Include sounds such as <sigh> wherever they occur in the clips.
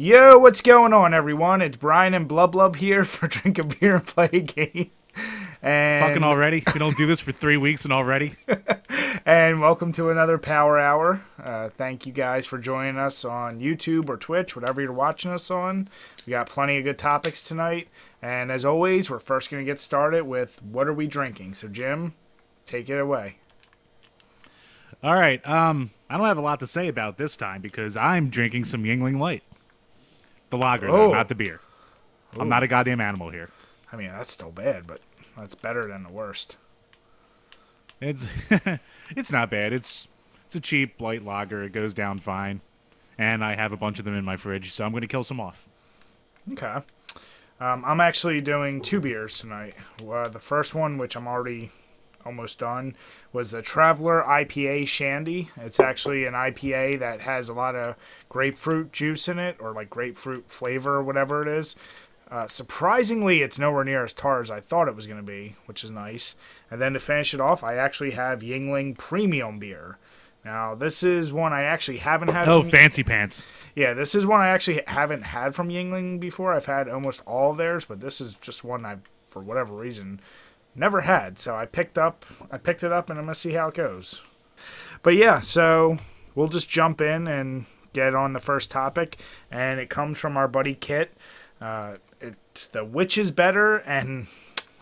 Yo, what's going on, everyone? It's Brian and Blub Blub here <laughs> for Drink a Beer and Play a Game. And, Fucking already. We don't do this for three weeks and already. <laughs> and welcome to another Power Hour. Uh, thank you guys for joining us on YouTube or Twitch, whatever you're watching us on. We got plenty of good topics tonight. And as always, we're first going to get started with what are we drinking? So, Jim, take it away. All right. Um, I don't have a lot to say about this time because I'm drinking some Yuengling Light. The lager, though, Oh. not the beer. I'm not a goddamn animal here. I mean, that's still bad, but that's better than the worst. It's <laughs> it's not bad. It's it's a cheap light lager. It goes down fine, and I have a bunch of them in my fridge, so I'm going to kill some off. Okay. Um, I'm actually doing two beers tonight. Uh, the first one, which I'm already almost done, was the Traveler IPA Shandy. It's actually an IPA that has a lot of grapefruit juice in it, or like grapefruit flavor, or whatever it is. Uh, surprisingly, it's nowhere near as tart as I thought it was going to be, which is nice. And then to finish it off, I actually have Yuengling Premium Beer. Now, this is one I actually haven't had. Oh, from- fancy pants! yeah, this is one I actually haven't had from Yuengling before. I've had almost all of theirs, but this is just one I, for whatever reason, never had. So I picked up, I picked it up, and I'm gonna see how it goes. But yeah, so we'll just jump in and get on the first topic, and it comes from our buddy Kit. Uh, it's the which is better, and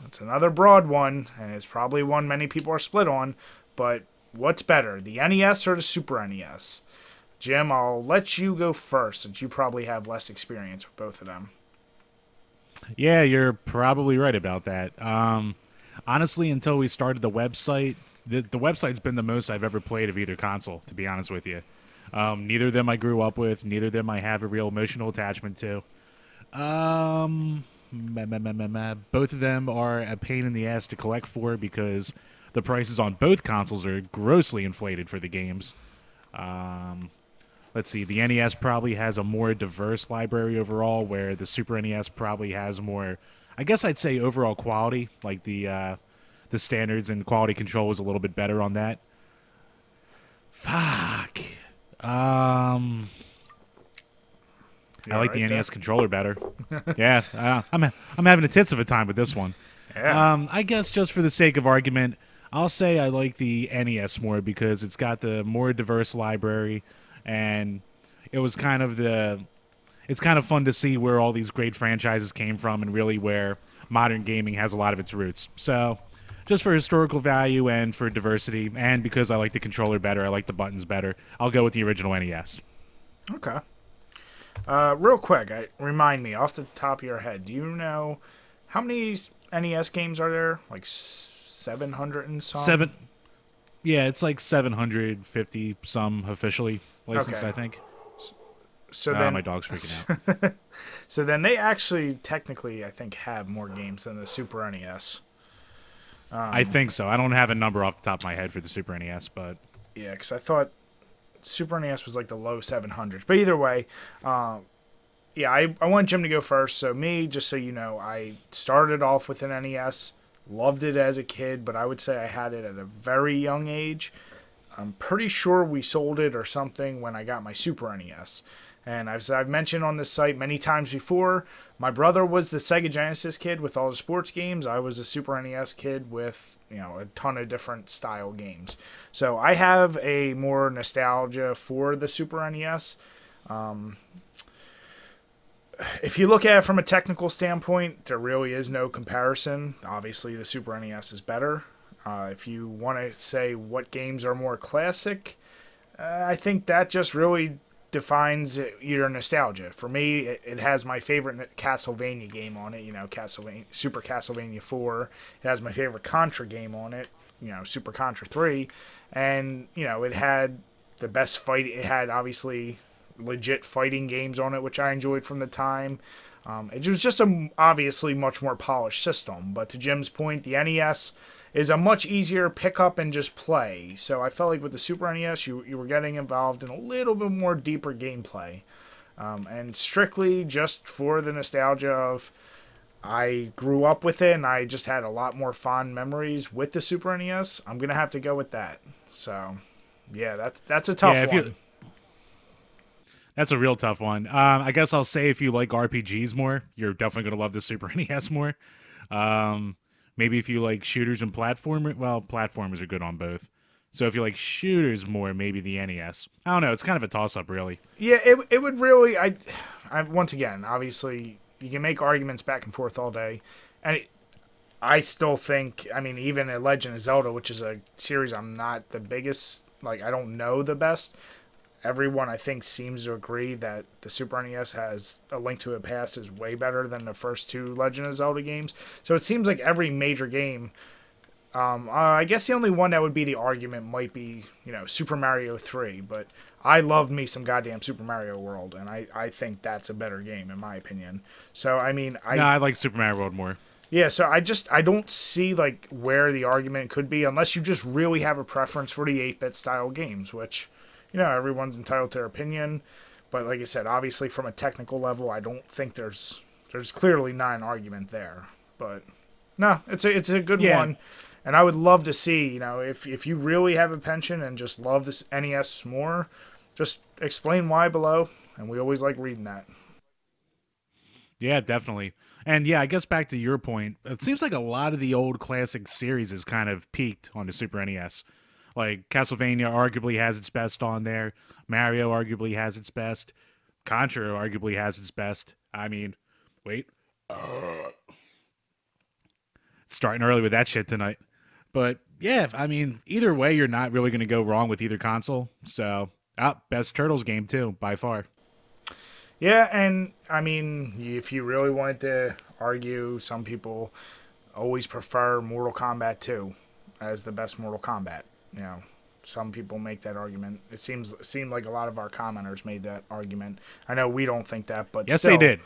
it's another broad one, and it's probably one many people are split on. But what's better, the NES or the Super NES? Jim, I'll let you go first since you probably have less experience with both of them. Yeah, you're probably right about that. Um, honestly, until we started the website, the, the website's been the most I've ever played of either console, to be honest with you. Um, neither of them I grew up with, neither of them I have a real emotional attachment to. Um, both of them are a pain in the ass to collect for because the prices on both consoles are grossly inflated for the games. Um, let's see, the NES probably has a more diverse library overall, where the Super NES probably has more. I guess I'd say overall quality, like the uh, the standards and quality control was a little bit better on that. Fuck. Um, I like the alright there? NES controller better. <laughs> yeah, uh, I'm I'm having a tits of a time with this one. Yeah. Um, I guess just for the sake of argument, I'll say I like the NES more because it's got the more diverse library, and it was kind of the. It's kind of fun to see where all these great franchises came from, and really where modern gaming has a lot of its roots. So, just for historical value and for diversity, and because I like the controller better, I like the buttons better. I'll go with the original NES. okay. Uh, real quick, I, remind me off the top of your head. Do you know how many NES games are there? Like seven hundred and some. Seven. Yeah, it's like 750 some officially licensed, Okay. I think. So Ah, then, my dog's freaking out. <laughs> so then they actually technically, I think, have more games than the Super NES. I think so. I don't have a number off the top of my head for the Super NES, but Yeah, because I thought Super NES was like the low 700s. But either way, uh, yeah, I, I want Jim to go first. So, me, just so you know, I started off with an NES, loved it as a kid, but I would say I had it at a very young age. I'm pretty sure we sold it or something when I got my Super NES. And as I've mentioned on this site many times before, my brother was the Sega Genesis kid with all the sports games. I was a Super NES kid with, you know, a ton of different style games. So I have a more nostalgia for the Super NES. Um, if you look at it from a technical standpoint, there really is no comparison. Obviously, the Super NES is better. Uh, if you want to say what games are more classic, uh, I think that just really defines your nostalgia. For me, it, it has my favorite Castlevania game on it. You know, Castlevania, Super Castlevania Four. It has my favorite Contra game on it. You know, Super Contra Three, and you know, it had the best fight. It had obviously legit fighting games on it, which I enjoyed from the time. Um, it was just a obviously much more polished system. But to Jim's point, the NES is a much easier pick up and just play. So I felt like with the Super NES, you you were getting involved in a little bit more deeper gameplay, um, and strictly just for the nostalgia of. I grew up with it, and I just had a lot more fond memories with the Super NES. I'm gonna have to go with that. So, yeah, that's that's a tough Yeah, if one. you- That's a real tough one. Um, I guess I'll say if you like RPGs more, you're definitely gonna love the Super <laughs> NES more. Um, maybe if you like shooters and platformer, well, platformers are good on both. So if you like shooters more, maybe the NES. I don't know. It's kind of a toss up, really. Yeah, it it would really. I, I once again, obviously, you can make arguments back and forth all day, and it, I still think. I mean, even a Legend of Zelda, which is a series I'm not the biggest. Like, I don't know the best. Everyone, I think, seems to agree that the Super NES has a Link to the Past is way better than the first two Legend of Zelda games. So it seems like every major game um, uh, I guess the only one that would be the argument might be, you know, Super Mario 3, but I love me some goddamn Super Mario World, and I, I think that's a better game, in my opinion. So, I mean, I. No, I like Super Mario World more. Yeah, so I just, I don't see, like, where the argument could be, unless you just really have a preference for the 8 bit style games, which, you know, everyone's entitled to their opinion. But like I said, obviously, from a technical level, I don't think there's, there's clearly not an argument there. But, no, it's a, it's a good Yeah. one. And I would love to see, you know, if if you really have a penchant and just love this NES more, just explain why below. And we always like reading that. Yeah, definitely. And yeah, I guess back to your point, it seems like a lot of the old classic series is kind of peaked on the Super NES. Like Castlevania arguably has its best on there. Mario arguably has its best. Contra arguably has its best. I mean, wait. Starting early with that shit tonight. But yeah, I mean, either way, you're not really going to go wrong with either console. So, ah, best Turtles game too, by far. Yeah, and I mean, if you really wanted to argue, some people always prefer Mortal Kombat 2 as the best Mortal Kombat. You know, some people make that argument. It seems it seemed like a lot of our commenters made that argument. I know we don't think that, but Yes, still, they did.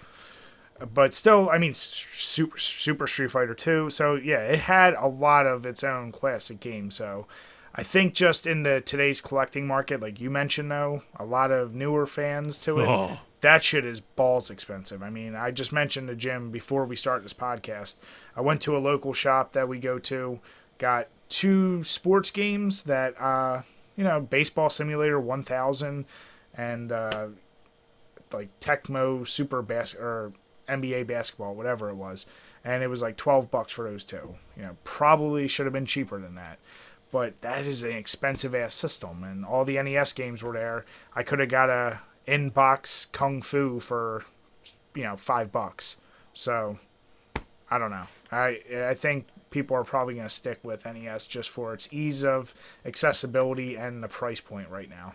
But still, I mean, Super Super Street Fighter 2. So yeah, it had a lot of its own classic games. So I think just in the today's collecting market, like you mentioned, though, a lot of newer fans to it Oh. that shit is balls expensive. I mean, I just mentioned to Jim before we start this podcast. I went to a local shop that we go to, got two sports games that, uh, you know, Baseball Simulator 1000 and uh, like Tecmo Super Bas or NBA Basketball, whatever it was, and it was like 12 bucks for those two. You know, probably should have been cheaper than that. But that is an expensive ass system, and all the NES games were there. I could have got a in box Kung Fu for, you know, five bucks. So, I don't know. I I think people are probably going to stick with NES just for its ease of accessibility and the price point right now.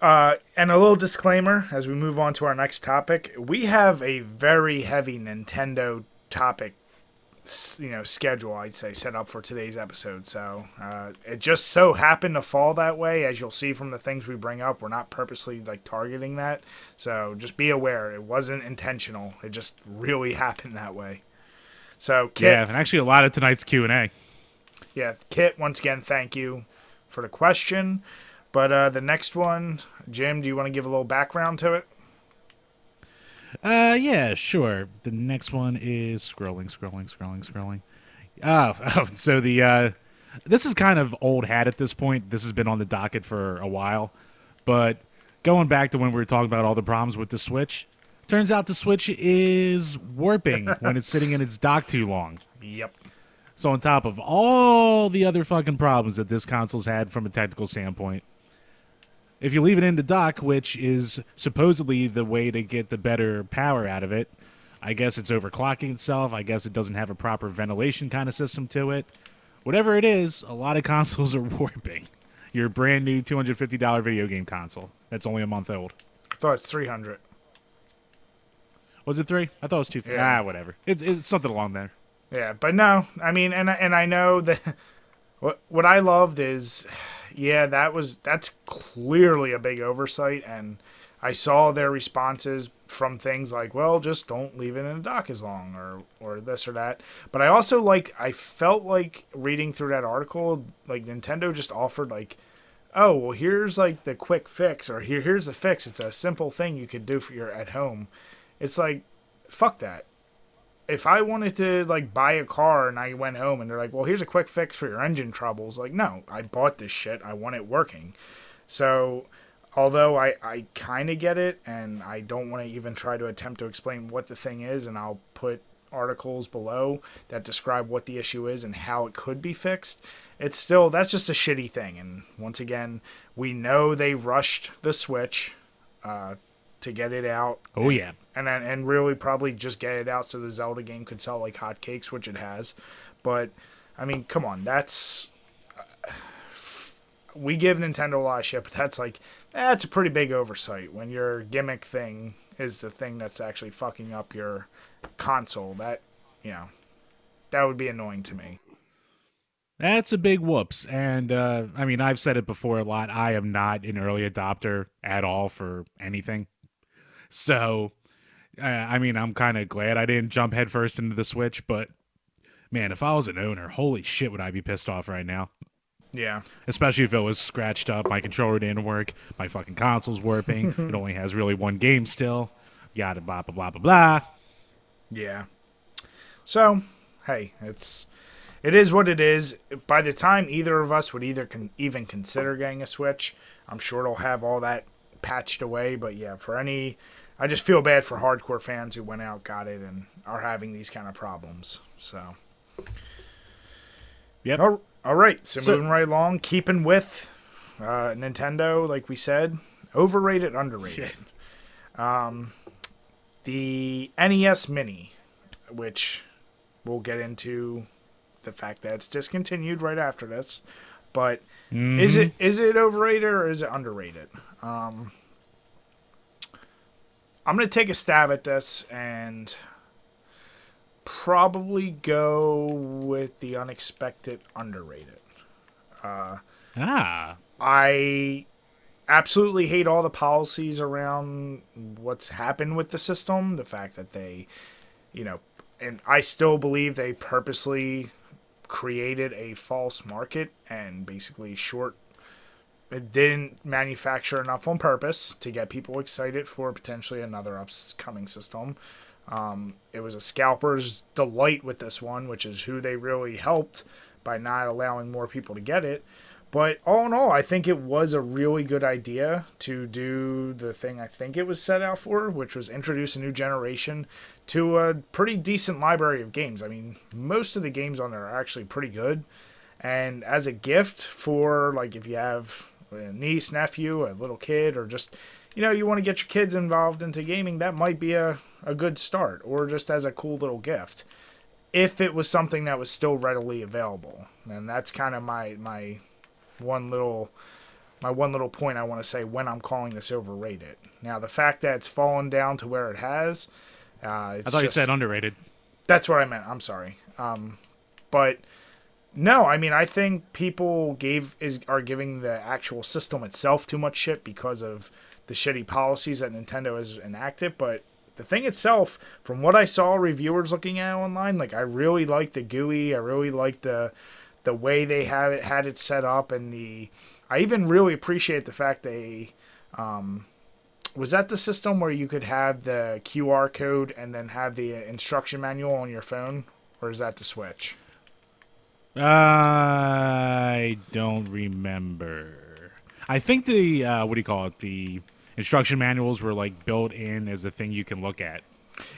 Uh, and a little disclaimer as we move on to our next topic, we have a very heavy Nintendo topic, you know, schedule. I'd say set up for today's episode. So uh, it just so happened to fall that way, as you'll see from the things we bring up. We're not purposely like targeting that, so just be aware it wasn't intentional. It just really <laughs> happened that way. So Kit, Yeah, and actually, a lot of tonight's Q and A. yeah, Kit, once again, thank you for the question. But uh, the next one, Jim, do you want to give a little background to it? Uh, yeah, sure. The next one is scrolling, scrolling, scrolling, scrolling. Oh, <laughs> oh so the uh, this is kind of old hat at this point. This has been on the docket for a while, but going back to when we were talking about all the problems with the Switch, turns out the Switch is warping <laughs> when it's sitting in its dock too long. Yep. So on top of all the other fucking problems that this console's had from a technical standpoint, if you leave it in the dock, which is supposedly the way to get the better power out of it, I guess it's overclocking itself. I guess it doesn't have a proper ventilation kind of system to it. Whatever it is, a lot of <laughs> consoles are warping. Your brand new $250 video game console that's only a month old. I thought it's 300. Was it three? I thought it was two. Yeah. Ah, whatever. It's, it's something along there. Yeah, but no, I mean, and I- and I know <laughs> that what what I loved is, yeah, that was that's clearly a big oversight, and I saw their responses from things like, well, just don't leave it in a dock as long, or or this or that. But I also like, I felt like reading through that article, like Nintendo just offered like. Oh well, here's like the quick fix, or here here's the fix. It's a simple thing you could do for your at home. It's like, fuck that if I wanted to like buy a car and I went home and they're like, "Well, here's a quick fix for your engine troubles," like, no, I bought this shit. I want it working. So, although I, I kind of get it, and I don't want to even try to attempt to explain what the thing is, and I'll put articles below that describe what the issue is and how it could be fixed. It's still that's just a shitty thing, and once again, we know they rushed the Switch uh, to get it out. Oh yeah, and then and really probably just get it out so the Zelda game could sell like hotcakes, which it has. But I mean, come on, that's uh, we give Nintendo a lot of shit, but that's like that's a pretty big oversight when your gimmick thing is the thing that's actually fucking up your console. That you know, that would be annoying to me. That's a big whoops. And uh, I mean, I've said it before a lot. I am not an early adopter at all for anything. So, uh, I mean, I'm kind of glad I didn't jump headfirst into the Switch. But man, if I was an owner, holy shit, would I be pissed off right now? Yeah. Especially if it was scratched up, my controller didn't work, my fucking console's warping, <laughs> it only has really one game still, yada blah blah blah blah blah. Yeah. So, hey, it's it is what it is. By the time either of us would either can even consider getting a Switch, I'm sure it'll have all that patched away. But yeah, for any, I just feel bad for hardcore fans who went out, got it, and are having these kind of problems. So, yep. All, all right, so, so, moving right along, keeping with uh, Nintendo, like we said, overrated, underrated. um, the NES Mini, which we'll get into the fact that it's discontinued right after this. But mm-hmm. is it is it overrated or is it underrated? Um, I'm gonna take a stab at this and probably go with the unexpected underrated. Uh, ah, I absolutely hate all the policies around what's happened with the system. The fact that they, you know, and I still believe they purposely created a false market and basically short it didn't manufacture enough on purpose to get people excited for potentially another upcoming system. Um, it was a scalper's delight with this one, which is who they really helped by not allowing more people to get it. But all in all, I think it was a really good idea to do the thing I think it was set out for, which was introduce a new generation to a pretty decent library of games. I mean, most of the games on there are actually pretty good. And as a gift for, like, if you have a niece, nephew, a little kid, or just, you know, you want to get your kids involved into gaming, that might be a, a good start, or just as a cool little gift. If it was something that was still readily available. And that's kind of my, my one little my one little point I want to say when I'm calling this overrated. Now the fact that it's fallen down to where it has, uh, I thought just, you said underrated. That's what I meant. I'm sorry. Um, but no, I mean I think people gave is are giving the actual system itself too much shit because of the shitty policies that Nintendo has enacted. But the thing itself, from what I saw reviewers looking at online, like I really like the GUI. I really like the the way they have it had it set up and the I even really appreciate the fact they um, was that the system where you could have the QR code and then have the instruction manual on your phone or is that the switch? I don't remember. I think the uh, what do you call it? The instruction manuals were like built in as a thing you can look at.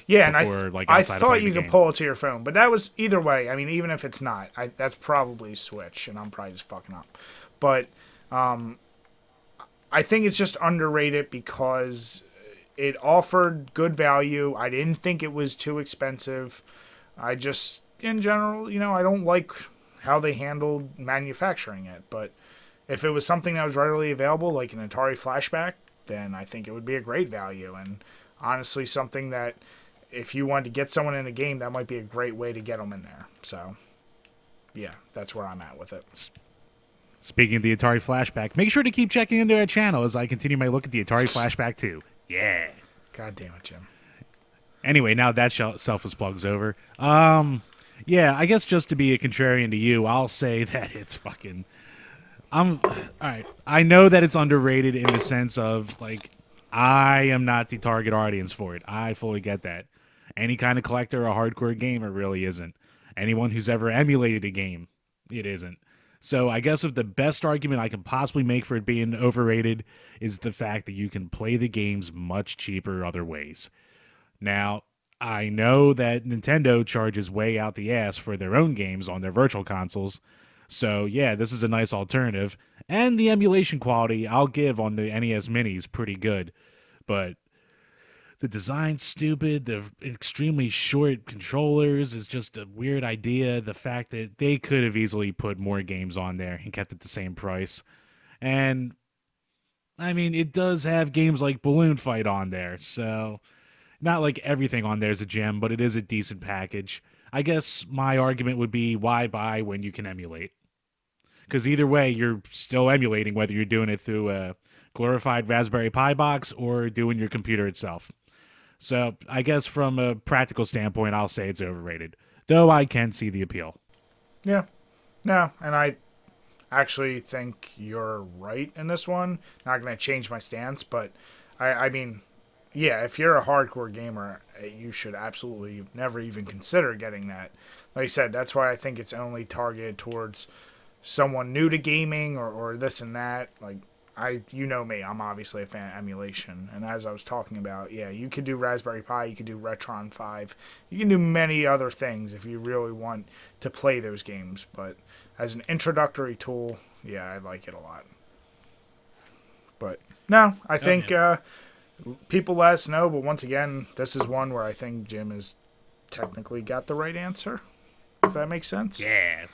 Yeah, and I, th- like I thought you could pull it to your phone, but that was either way. I mean, even if it's not, I, that's probably Switch, and I'm probably just fucking up. But um, I think it's just underrated because it offered good value. I didn't think it was too expensive. I just, in general, you know, I don't like how they handled manufacturing it. But if it was something that was readily available, like an Atari Flashback, then I think it would be a great value. And honestly something that if you wanted to get someone in a game, that might be a great way to get them in there. So, yeah, that's where I'm at with it. Speaking of the Atari Flashback, make sure to keep checking into our channel as I continue my look at the Atari Flashback 2. Yeah. God damn it, Jim. Anyway, now that selfless plug's over. Um, yeah, I guess just to be a contrarian to you, I'll say <laughs> that it's fucking. I'm all right. I know that it's underrated in the sense of like I am not the target audience for it. I fully get that. Any kind of collector or hardcore gamer really isn't. Anyone who's ever emulated a game, it isn't. So I guess if the best argument I can possibly make for it being overrated is the fact that you can play the games much cheaper other ways. Now, I know that Nintendo charges way out the ass for their own games on their virtual consoles. So, yeah, this is a nice alternative. And the emulation quality I'll give on the NES Mini is pretty good. But the design's stupid. The extremely short controllers is just a weird idea. The fact that they could have easily put more games on there and kept it the same price. And I mean, it does have games like Balloon Fight on there. So, not like everything on there is a gem, but it is a decent package. I guess my argument would be why buy when you can emulate? Because either way, you're still emulating whether you're doing it through a glorified Raspberry Pi box or doing your computer itself. So I guess from a practical standpoint, I'll say it's overrated, though I can see the appeal. Yeah. No, and I actually think you're right in this one. Not going to change my stance, but I, I mean, yeah, if you're a hardcore gamer, you should absolutely never even consider getting that. Like I said, that's why I think it's only targeted towards someone new to gaming or, or this and that. Like I you know me, I'm obviously a fan of emulation. And as I was talking about, yeah, you could do Raspberry Pi, you could do Retron 5. You can do many other things if you really want to play those games, but as an introductory tool, yeah, I like it a lot. But no, I think uh, people let us know, but once again, this is one where I think Jim has technically got the right answer. If that makes sense. Yeah.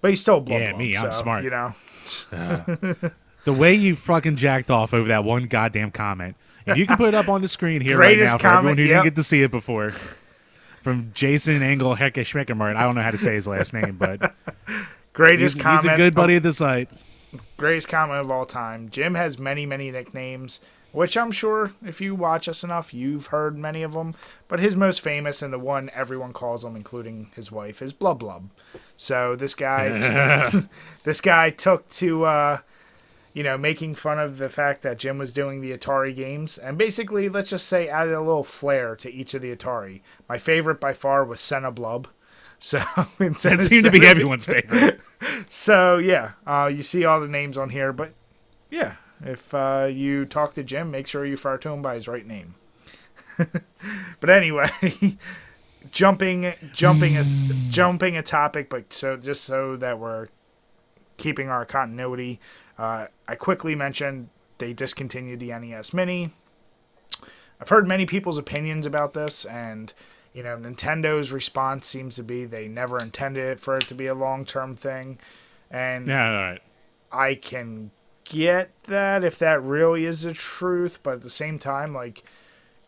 But he's still blub Yeah, me, I'm smart. You know. <laughs> The way you fucking jacked off over that one goddamn comment. And you can put it up on the screen here right now for everyone who yep. didn't get to see it before. From Jason Engel Hecke Schmickermart. I don't know how to say his last name, but <laughs> Greatest he's, comment. he's a good buddy of the site. greatest comment of all time. Jim has many, many nicknames, which I'm sure if you watch us enough, you've heard many of them. But his most famous and the one everyone calls him, including his wife, is Blub Blub. So this guy, <laughs> <laughs> this guy took to, uh, you know, making fun of the fact that Jim was doing the Atari games, and basically, let's just say, added a little flair to each of the Atari. My favorite by far was Senna Blub. <laughs> So it seemed to be everyone's favorite. so yeah, uh, you see all the names on here, but yeah, if uh, you talk to Jim, make sure you refer to him by his right name. <laughs> but anyway, <laughs> jumping, jumping a jumping a topic, but so just so that we're keeping our continuity, uh, I quickly mentioned they discontinued the NES Mini. I've heard many people's opinions about this, and you know, Nintendo's response seems to be they never intended for it to be a long term thing. And yeah, all right. I can get that if that really is the truth, but at the same time, like,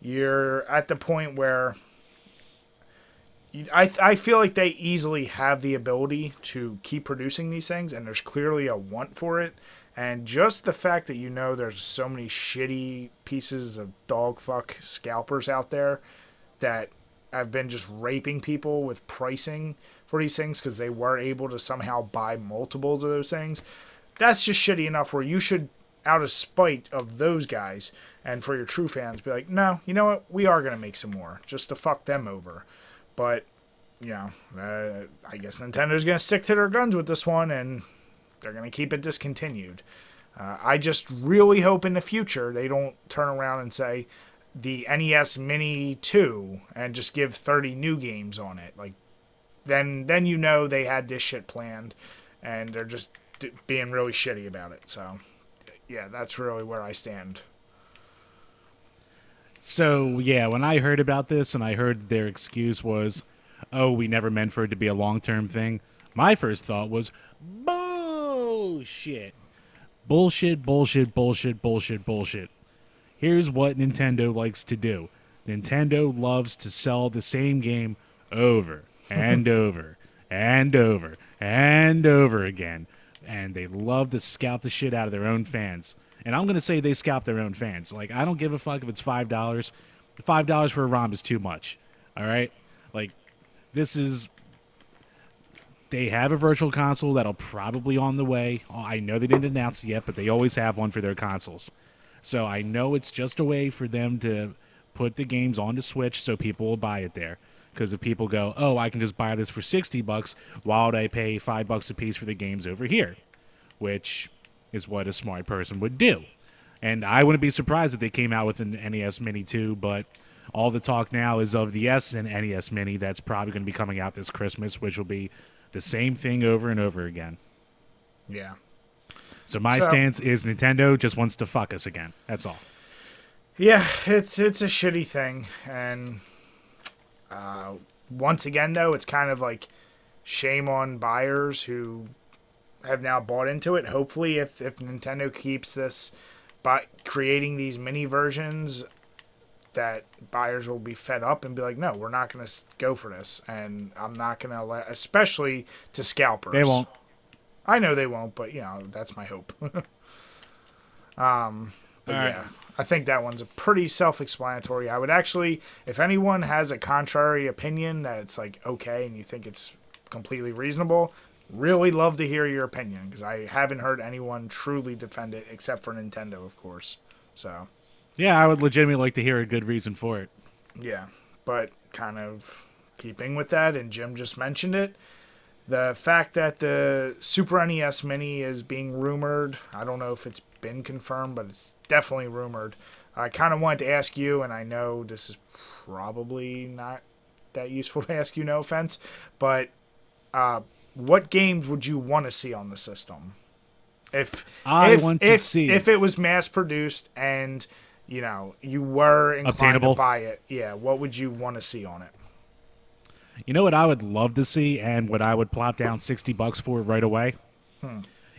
you're at the point where I, I feel like they easily have the ability to keep producing these things, and there's clearly a want for it. And just the fact that you know there's so many shitty pieces of dog fuck scalpers out there that have been just raping people with pricing for these things because they were able to somehow buy multiples of those things. That's just shitty enough where you should, out of spite of those guys and for your true fans, be like, no, you know what? We are going to make some more just to fuck them over. But, know, uh, I guess Nintendo's going to stick to their guns with this one and they're going to keep it discontinued. Uh, I just really hope in the future they don't turn around and say the NES Mini 2 and just give 30 new games on it. Like then then you know they had this shit planned and they're just being really shitty about it. So yeah, that's really where I stand. So yeah, when I heard about this and I heard their excuse was, "Oh, we never meant for it to be a long-term thing," my first thought was, "Bullshit, bullshit, bullshit, bullshit, bullshit, bullshit." Here's what Nintendo likes to do. Nintendo loves to sell the same game over and <laughs> over and over and over again. And they love to scalp the shit out of their own fans. And I'm to say they scalp their own fans. Like, I don't give a fuck if it's $5. $5 for a ROM is too much. All right? Like, this is. They have a virtual console that'll probably on the way. Oh, I know they didn't announce it yet, but they always have one for their consoles. So I know it's just a way for them to put the games onto Switch so people will buy it there. Because if people go, oh, I can just buy this for 60 bucks, why would I pay five bucks a piece for the games over here? Which is what a smart person would do. And I wouldn't be surprised if they came out with an NES Mini too, but all the talk now is of the S and NES Mini that's probably going to be coming out this Christmas, which will be the same thing over and over again. Yeah. So my So- stance is Nintendo just wants to fuck us again. That's all. Yeah, it's it's a shitty thing, and uh, once again, though, it's kind of like shame on buyers who have now bought into it. Hopefully, if if Nintendo keeps this by creating these mini versions, that buyers will be fed up and be like, no, we're not going to go for this, and I'm not going to let, especially to scalpers. They won't. I know they won't, but you know that's my hope. <laughs> um, but right. yeah, I think that one's a pretty self-explanatory. I would actually, if anyone has a contrary opinion that it's like okay and you think it's completely reasonable, really love to hear your opinion because I haven't heard anyone truly defend it except for Nintendo, of course. So Yeah, I would legitimately like to hear a good reason for it. yeah, but kind of keeping with that, and Jim just mentioned it. The fact that the Super NES Mini is being rumored, I don't know if it's been confirmed, but it's definitely rumored. I kind of wanted to ask you, and I know this is probably not that useful to ask you, no offense, but uh, what games would you want to see on the system? If I if, want to if, see- if it was mass produced and you know you were inclined Obtainable? to buy it, yeah, what would you want to see on it? You know what I would love to see, and what I would plop down sixty bucks for right away.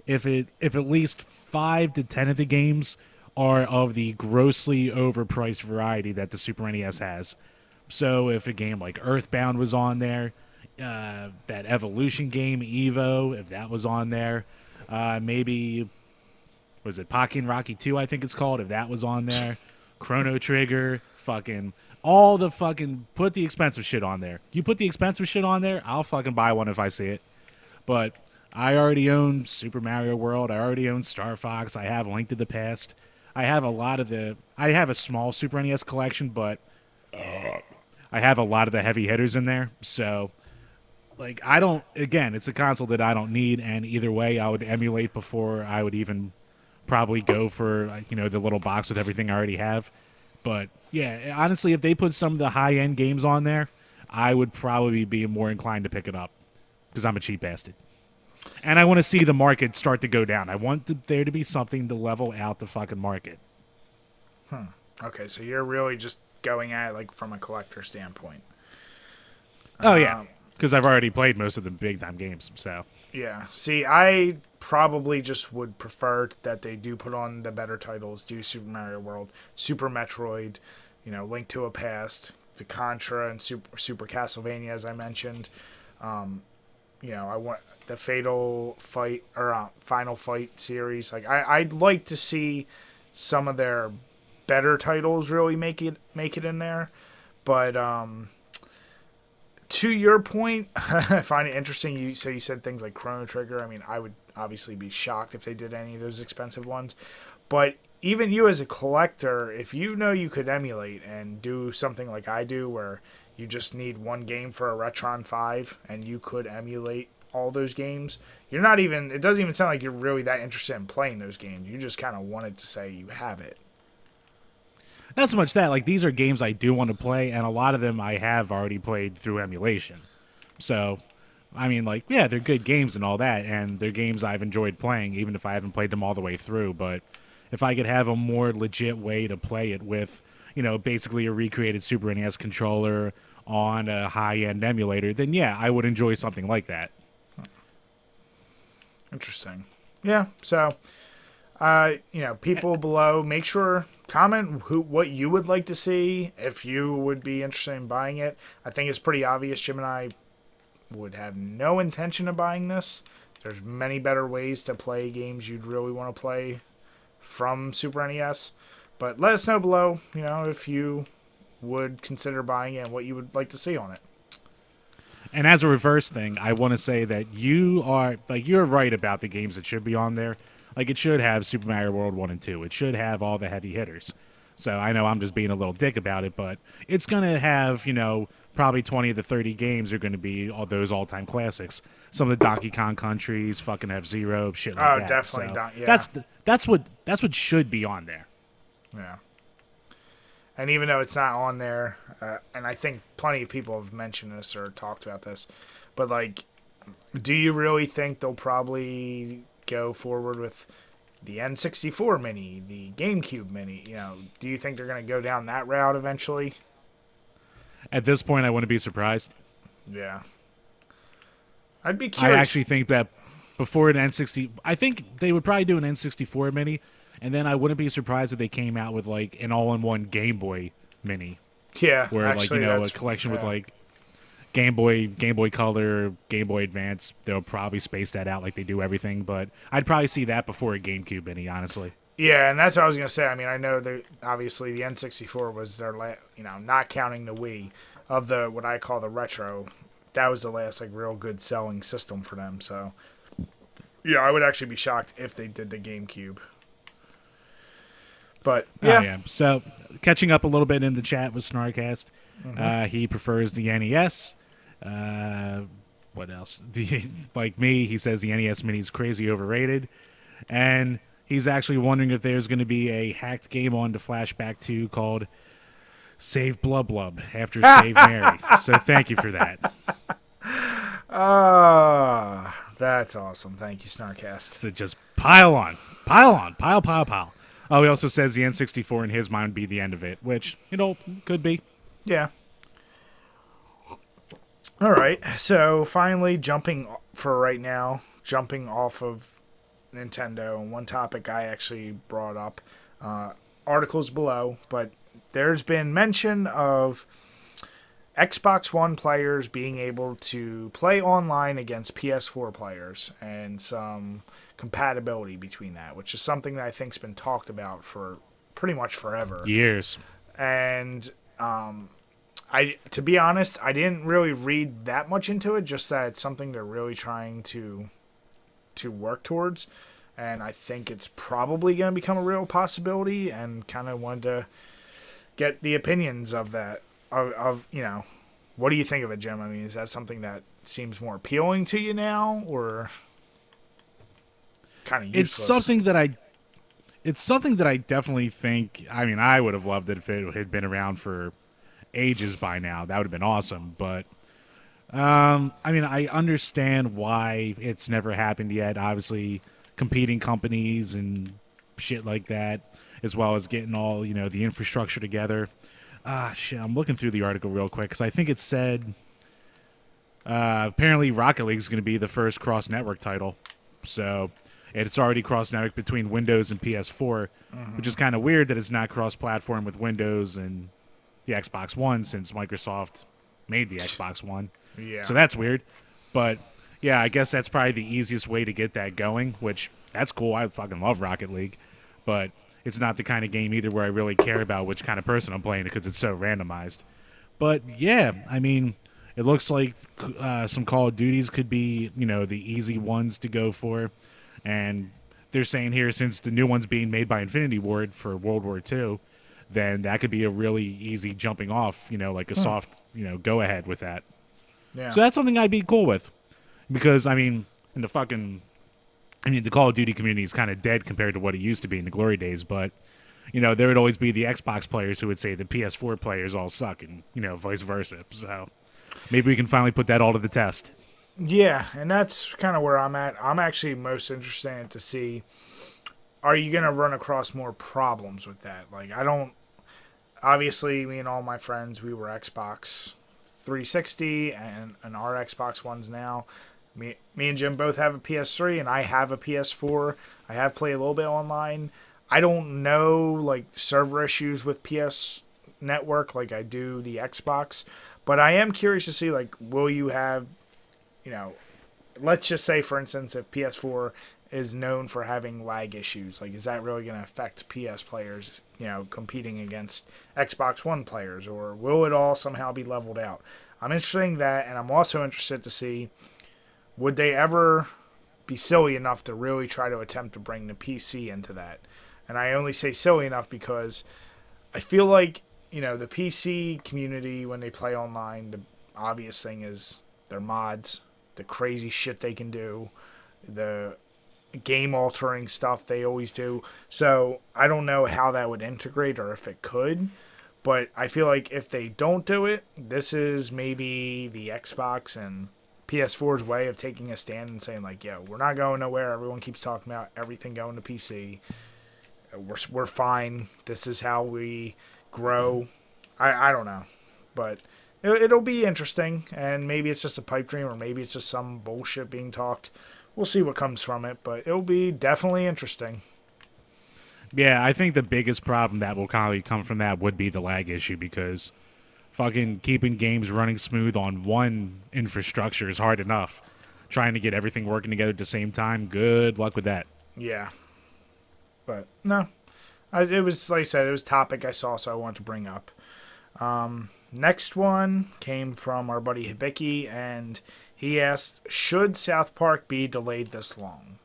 If it if at least five to ten of the games are of the grossly overpriced variety that the Super NES has. So if a game like Earthbound was on there, uh, that Evolution game Evo, if that was on there, uh, maybe was it Pocky & Rocky 2, I think it's called, if that was on there, Chrono Trigger, fucking all the fucking put the expensive shit on there. You put the expensive shit on there, I'll fucking buy one if I see it. But I already own Super Mario World, I already own Star Fox, I have Link to the Past. I have a lot of the I have a small Super NES collection, but I have a lot of the heavy hitters in there. So like I don't again, it's a console that I don't need and either way I would emulate before I would even probably go for you know the little box with everything I already have. But yeah, honestly if they put some of the high-end games on there, I would probably be more inclined to pick it up because I'm a cheap bastard. And I want to see the market start to go down. I want the, there to be something to level out the fucking market. Hmm. Okay, so you're really just going at it like from a collector standpoint. Oh yeah, Um, because I've already played most of the big time games. So Yeah. See, I probably just would prefer that they do put on the better titles, do Super Mario World, Super Metroid, you know, Link to a Past, the Contra, and Super, Super Castlevania, as I mentioned. Um, you know, I want the Fatal Fight or uh, Final Fight series. Like, I, I'd like to see some of their better titles really make it make it in there, but um, to your point, <laughs> I find it interesting. You so you said things like Chrono Trigger. I mean, I would obviously be shocked if they did any of those expensive ones. But even you as a collector, if you know you could emulate and do something like I do, where you just need one game for a Retron Five, and you could emulate all those games, you're not even. It doesn't even sound like you're really that interested in playing those games. You just kind of wanted to say you have it. not so much that like these are games I do want to play, and a lot of them I have already played through emulation. So, I mean, like yeah, they're good games and all that, and they're games I've enjoyed playing, even if I haven't played them all the way through. But if I could have a more legit way to play it with, you know, basically a recreated Super NES controller on a high-end emulator, then yeah, I would enjoy something like that. Interesting. Yeah. So, uh, you know, people below, make sure comment who what you would like to see if you would be interested in buying it. I think it's pretty obvious. Jim and I would have no intention of buying this. There's many better ways to play games you'd really want to play from Super NES. But let us know below, you know, if you would consider buying it and what you would like to see on it. And as a reverse thing, I want to say that you are like you're right about the games that should be on there. Like it should have Super Mario World 1 and 2. It should have all the heavy hitters. So I know I'm just being a little dick about it, but it's going to have, you know, probably 20 to 30 games are going to be all those all-time classics. Some of the Donkey Kong countries, fucking have zero shit like Oh, that. definitely So Don- yeah. That's that's what that's what should be on there. Yeah. And even though it's not on there, uh, and I think plenty of people have mentioned this or talked about this, but like, do you really think they'll probably go forward with the N64 Mini, the GameCube Mini? You know, do you think they're going to go down that route eventually? At this point, I wouldn't be surprised. Yeah. I'd be Curious. I actually think that before an N60, I think they would probably do an N64 mini, and then I wouldn't be surprised if they came out with like an all-in-one Game Boy mini, yeah, where like you know a collection with like Game Boy, Game Boy Color, Game Boy Advance. They'll probably space that out like they do everything, but I'd probably see that before a GameCube mini, honestly. Yeah, and that's what I was gonna say. I mean, I know that obviously the N64 was their, la- you know, not counting the Wii, of the what I call the retro. That was the last like real good selling system for them. So, yeah, I would actually be shocked if they did the GameCube. But Oh, yeah. So catching up a little bit in the chat with Snarcast, Mm-hmm. uh, he prefers the NES. Uh, what else? <laughs> The like me, he says the NES Mini is crazy overrated, and he's actually wondering if there's going to be a hacked game on to Flashback 2 called Save Blub Blub after <laughs> Save Mary. So thank you for that. ah, that's awesome. Thank you, Snarcast. So just pile on, pile on, pile, pile, pile. Oh, he also says the N64 in his mind would be the end of it, which you know could be. Yeah. All right. So finally, jumping for right now, jumping off of Nintendo, one topic I actually brought up, uh, articles below, but there's been mention of Xbox One players being able to play online against PS4 players and some compatibility between that, which is something that I think's been talked about for pretty much forever Years. and um, I to be honest, I didn't really read that much into it. Just that it's something they're really trying to to work towards, and I think it's probably going to become a real possibility. And kind of wanted to get the opinions of that of, of you know, what do you think of it, Jim? I mean, is that something that seems more appealing to you now, or kind of useless? it's something that I it's something that I definitely think I mean I would have loved it if it had been around for ages by now. That would have been awesome, but um I mean I understand why it's never happened yet. Obviously competing companies and shit like that as well as getting all, you know, the infrastructure together. Ah shit, I'm looking through the article real quick cuz I think it said uh, apparently Rocket League is going to be the first cross network title. So it's already cross network between Windows and PS4, which is kind of weird that it's not cross platform with Windows and the Xbox One since Microsoft made the Xbox One. yeah. So that's weird. But yeah, I guess that's probably the easiest way to get that going, which that's cool. I fucking love Rocket League. But it's not the kind of game either where I really care about which kind of person I'm playing because it's so randomized. But yeah, I mean, it looks like uh, some Call of Duties could be, you know, the easy ones to go for. And they're saying here, since the new one's being made by Infinity Ward for World War II, then that could be a really easy jumping off, you know, like a hmm. soft, you know, go ahead with that. yeah. So that's something I'd be cool with. Because, I mean, in the fucking. I mean, the Call of Duty community is kind of dead compared to what it used to be in the glory days, but, you know, there would always be the Xbox players who would say the PS4 players all suck and, you know, vice versa. So maybe we can finally put that all to the test. Yeah, and that's kind of where I'm at. I'm actually most interested to see are you going to run across more problems with that? Like, I don't. Obviously, me and all my friends, we were Xbox 360 and, and our Xbox Ones now. Me, me and Jim both have a PS3, and I have a PS4. I have played a little bit online. I don't know, like, server issues with PS Network like I do the Xbox, but I am curious to see, like, will you have you know, let's just say, for instance, if PS4 is known for having lag issues, like, is that really going to affect PS players, you know, competing against Xbox One players, or will it all somehow be leveled out? I'm interested in that, and I'm also interested to see would they ever be silly enough to really try to attempt to bring the PC into that? And I only say silly enough because I feel like you know the PC community when they play online, the obvious thing is their mods, the crazy shit they can do, the game altering stuff they always do. So I don't know how that would integrate or if it could. But I feel like if they don't do it, this is maybe the Xbox and PS4's way of taking a stand and saying like, "Yo, we're not going nowhere. Everyone keeps talking about everything going to PC. Uh, we're we're fine. This is how we grow." I I don't know, but it, it'll be interesting, and maybe it's just a pipe dream, or maybe it's just some bullshit being talked. We'll see what comes from it, but it'll be definitely interesting. Yeah, I think the biggest problem that will probably come from that would be the lag issue because fucking keeping games running smooth on one infrastructure is hard enough. Trying to get everything working together at the same time, good luck with that. Yeah. But no, I, it was like I said, it was a topic I saw, so I wanted to bring up. Um, next one came from our buddy Hibiki, and he asked, "Should South Park be delayed this long?"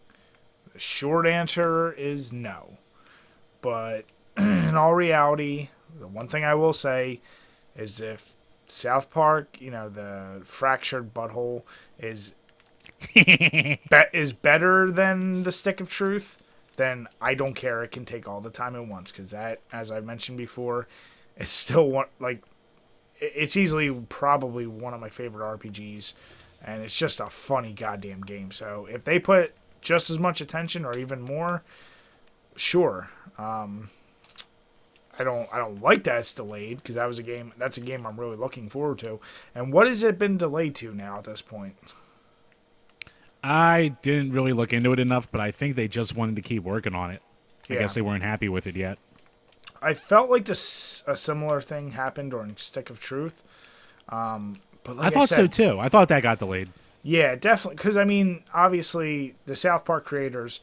The short answer is no. But <clears throat> in all reality, the one thing I will say is if South Park, you know, the Fractured But Whole is <laughs> be- is better than the stick of truth, then I don't care. It can take all the time it wants because that, as I mentioned before, it's still one like it's easily probably one of my favorite RPGs, and it's just a funny goddamn game. So if they put just as much attention or even more, sure. Um, I don't I don't like that it's delayed because that was a game that's a game I'm really looking forward to. And what has it been delayed to now at this point? I didn't really look into it enough, but I think they just wanted to keep working on it. I Yeah. guess they weren't happy with it yet. I felt like this a similar thing happened during Stick of Truth. Um, but like I thought so said, too. I thought that got delayed. Yeah, definitely. Because I mean, obviously, the South Park creators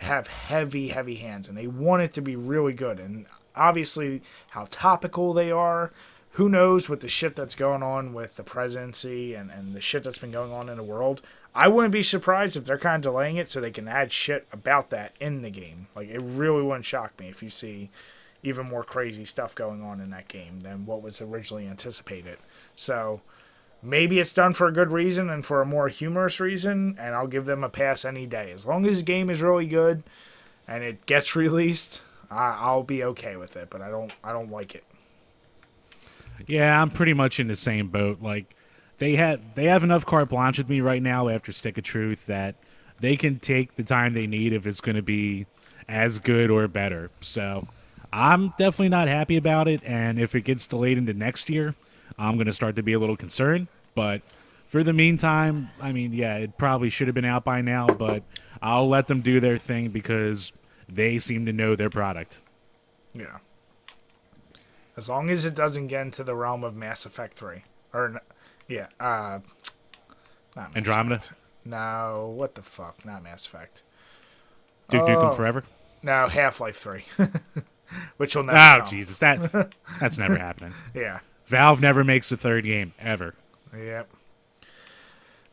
have heavy, heavy hands, and they want it to be really good. And obviously, how topical they are. Who knows with the shit that's going on with the presidency and, and the shit that's been going on in the world? I wouldn't be surprised if they're kind of delaying it so they can add shit about that in the game. Like, it really wouldn't shock me if you see even more crazy stuff going on in that game than what was originally anticipated. So, maybe it's done for a good reason and for a more humorous reason, and I'll give them a pass any day. As long as the game is really good and it gets <laughs> released, I I'll be okay with it. But I don't, I don't like it. Yeah, I'm pretty much in the same boat. Like they have they have enough carte blanche with me right now after Stick of Truth that they can take the time they need if it's going to be as good or better. So I'm definitely not happy about it, and if it gets delayed into next year, I'm going to start to be a little concerned. But for the meantime, I mean, yeah, it probably should have been out by now, but I'll let them do their thing because they seem to know their product. Yeah. As long as it doesn't get into the realm of Mass Effect Three, or yeah, uh, not Mass Andromeda? Effect. No, what the fuck? Not Mass Effect. Duke Nukem Oh. Forever. No, Half Life Three, <laughs> <laughs> which will never. Oh. Jesus, that that's never happening. <laughs> Yeah. Valve never makes a third game ever. Yep.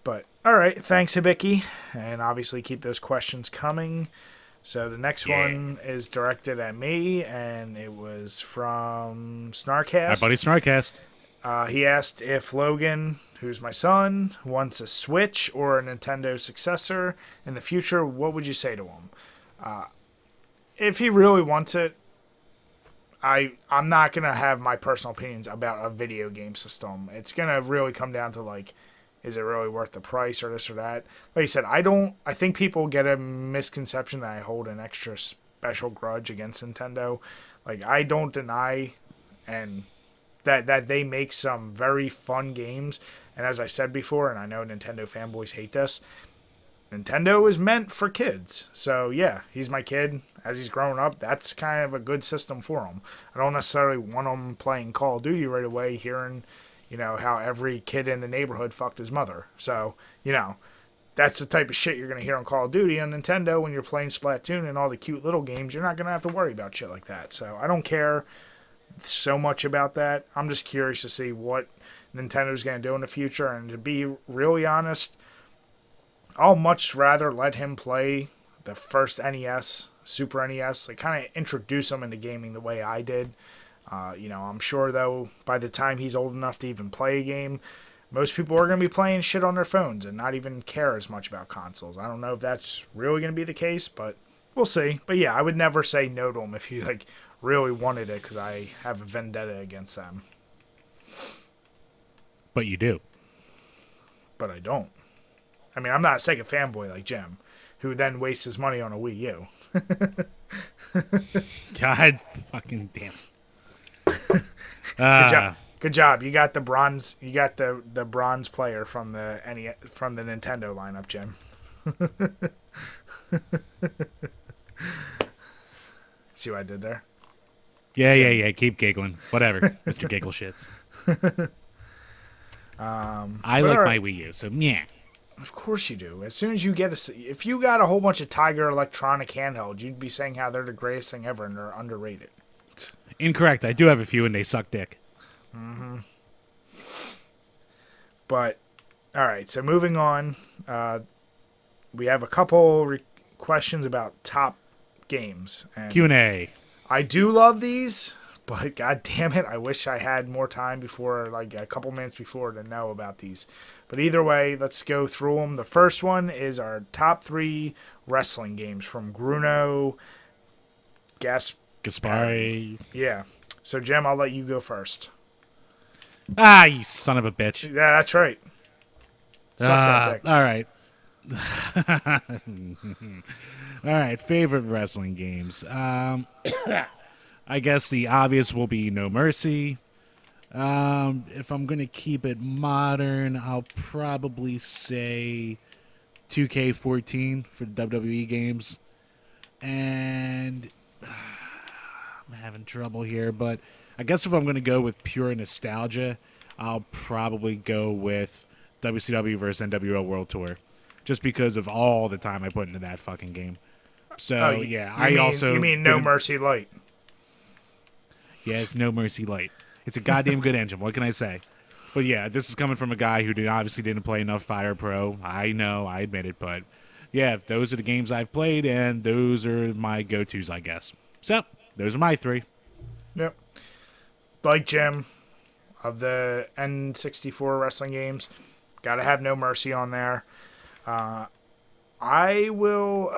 But all right, thanks Hibiki, and obviously keep those questions coming. So the next Yeah. one is directed at me, and it was from My Snarcast. buddy Snarkast. Uh, he asked if Logan, who's my son, wants a Switch or a Nintendo successor in the future. What would you say to him? Uh, if he really wants it, I I'm not gonna have my personal opinions about a video game system. It's gonna really come down to like, is it really worth the price or this or that? Like I said, I don't. I think people get a misconception that I hold an extra special grudge against Nintendo. Like I don't deny and that that they make some very fun games. And as I said before, and I know Nintendo fanboys hate this, Nintendo is meant for kids. So yeah, he's my kid. As he's growing up, that's kind of a good system for him. I don't necessarily want him playing Call of Duty right away, hearing, you know, how every kid in the neighborhood fucked his mother. So you know, that's the type of shit you're gonna hear on Call of Duty on Nintendo when you're playing Splatoon and all the cute little games. You're not gonna have to worry about shit like that. So I don't care so much about that. I'm just curious to see what Nintendo's to do in the future. And to be really honest, I'll much rather let him play the first NES, Super NES, like kind of introduce him into gaming the way I did. Uh, you know, I'm sure though by the time he's old enough to even play a game, most people are going to be playing shit on their phones and not even care as much about consoles. I don't know if that's really going to be the case, but we'll see. But yeah, I would never say no to him if he like really wanted it because I have a vendetta against them. But you do. But I don't. I mean, I'm not a Sega fanboy like Jim, who then wastes his money on a Wii U. <laughs> God fucking damn. <laughs> Good Ah, job. Good job. You got the bronze. You got the the bronze player from the any from the Nintendo lineup, Jim. <laughs> See what I did there? Yeah, yeah, yeah. Keep giggling. Whatever, Mr. Giggle Shits. Um, I like my. Wii U, so yeah. Of course you do. As soon as you get a, if you got a whole bunch of Tiger electronic handhelds, you'd be saying how they're the greatest thing ever and they're underrated. Incorrect. I do have a few, and they suck dick. Mm-hmm. But all right, so moving on, uh, we have a couple re- questions about top games, Q and A. I do love these, but <laughs> god damn it, I wish I had more time before, like a couple minutes before, to know about these. But either way, let's go through them. The first one is our top three wrestling games from Bruno Guess, Gaspari. yeah. So Jim, I'll let you go first. Ah, you son of a bitch. Yeah, that's right. That all right. <laughs> all right. Favorite wrestling games. Um, I guess the obvious will be No Mercy. Um, if I'm gonna keep it modern, I'll probably say 2K14 for the WWE games. And <sighs> I'm having trouble here, but I guess if I'm going to go with pure nostalgia, I'll probably go with WCW versus NWO World Tour, just because of all the time I put into that fucking game. So Oh, you- yeah, you I mean- also you mean No Mercy Light? It's No Mercy Light. It's a goddamn good engine. What can I say? But yeah, this is coming from a guy who did, obviously didn't play enough Fire Pro. I know, I admit it, but yeah, those are the games I've played, and those are my go-tos, I guess. So those are my three. Yep. Like Jim of the N64 wrestling games, got to have No Mercy on there. Uh, I will.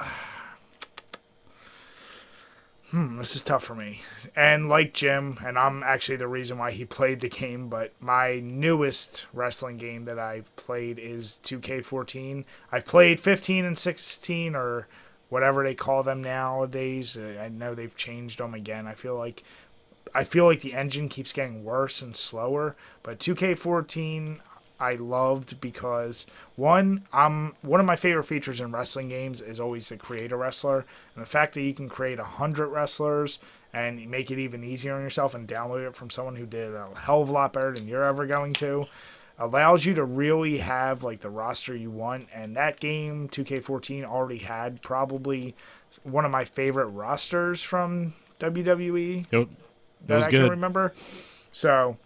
Hmm, this is tough for me. And like Jim, and I'm actually the reason why he played the game, but my newest wrestling game that I've played is 2K14. I've played 15 and 16 or whatever they call them nowadays. Uh, I know they've changed them again. I feel like I feel like the engine keeps getting worse and slower, but 2K14 I loved because one, I'm one of my favorite features in wrestling games is always to create a wrestler, and the fact that you can create a hundred wrestlers and make it even easier on yourself and download it from someone who did a hell of a lot better than you're ever going to allows you to really have like the roster you want and that game 2K14 already had probably one of my favorite rosters from WWE It, it that was I can good. remember. So,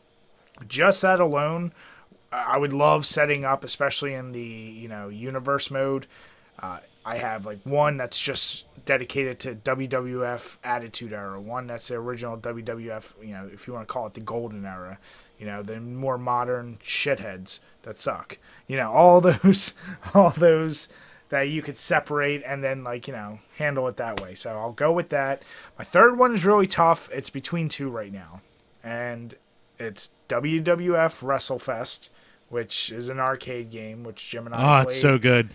just that alone, I would love setting up, especially in the you know universe mode. Uh, I have like one that's just dedicated to WWF Attitude Era, one that's the original WWF, you know, if you want to call it the Golden Era, you know, the more modern shitheads that suck, you know, all <laughs> those, all those that you could separate and then like you know handle it that way. So I'll go with that. My third one is really tough. It's between two right now, and it's WWF WrestleFest, which is an arcade game which Jim and I Oh, played. it's so good.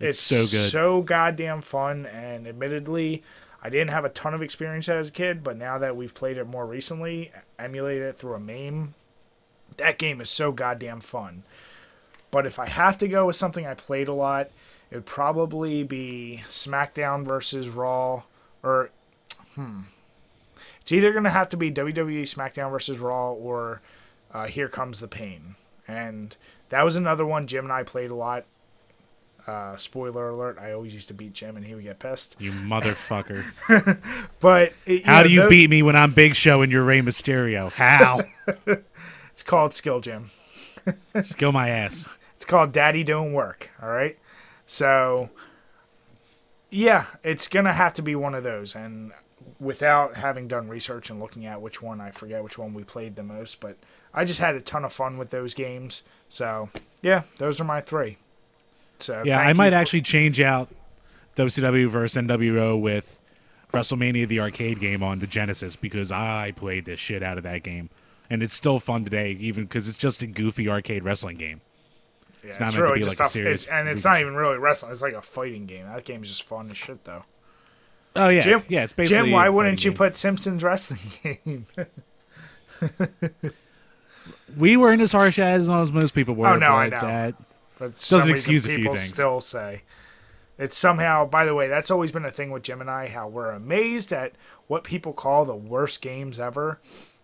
It's, so good. so goddamn fun. And admittedly, I didn't have a ton of experience as a kid, but now that we've played it more recently, emulated it through a MAME, that game is so goddamn fun. But if I have to go with something I played a lot, it would probably be SmackDown versus Raw, or hmm, it's either gonna have to be WWE SmackDown versus Raw or uh, Here Comes the Pain, and that was another one Jim and I played a lot. Uh, spoiler alert: I always used to beat Jim, and he would get pissed. You motherfucker. <laughs> But it- How know, do you tho- beat me when I'm Big Show and you're Rey Mysterio? How? <laughs> It's called skill, Jim. <laughs> Skill my ass. It's called Daddy Don't Work. All right. So, yeah, it's gonna have to be one of those. And without having done research and looking at which one I forget which one we played the most, but I just had a ton of fun with those games. So yeah, those are my three. So Yeah, I might for- actually change out WCW versus NWO with WrestleMania the arcade game on the Genesis because I played the shit out of that game. And it's still fun today, even because it's just a goofy arcade wrestling game. Yeah, not meant to be like a a- serious and it's not even really wrestling. It's like a fighting game. That game is just fun as shit, though. Oh yeah, Jim, yeah. It's basically. Jim, why wouldn't you game. put Simpsons wrestling <laughs> game? We weren't as harsh as as most people were. Oh, no, I know. That, But Doesn't excuse a few things. Still say it's somehow. By the way, that's always been a thing with Jim and I. How we're amazed at what people call the worst games ever.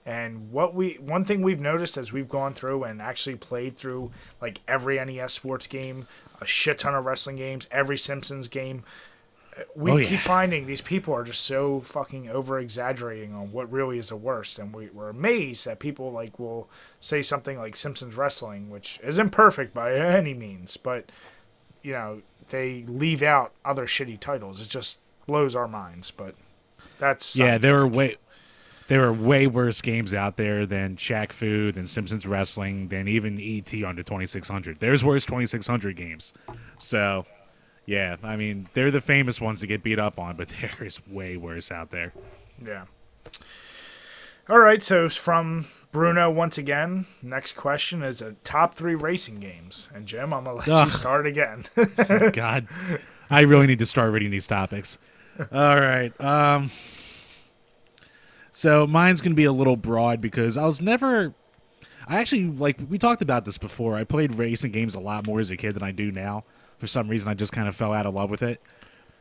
And what we one thing we've noticed as we've gone through and actually played through like every NES sports game, a shit ton of wrestling games, every Simpsons game, we Oh, keep yeah. finding these people are just so fucking over exaggerating on what really is the worst, and we, we're amazed that people like will say something like Simpsons wrestling, which isn't perfect by any means, but you know they leave out other shitty titles. It just blows our minds, but that's yeah, there were way there were way worse games out there than Shaq Fu, than Simpsons Wrestling, than even ET on the 2600. There's worse 2600 games. So, yeah, I mean, they're the famous ones to get beat up on, but <laughs> there is way worse out there. Yeah. All right, so from Bruno once again. Next question is a top three racing games, and Jim, I'm gonna let Ugh. you start again. <laughs> God, I really need to start reading these topics. All right. Um, so mine's going to be a little broad because I was never. I actually like we talked about this before. I played racing games a lot more as a kid than I do now. For some reason, I just kind of fell out of love with it.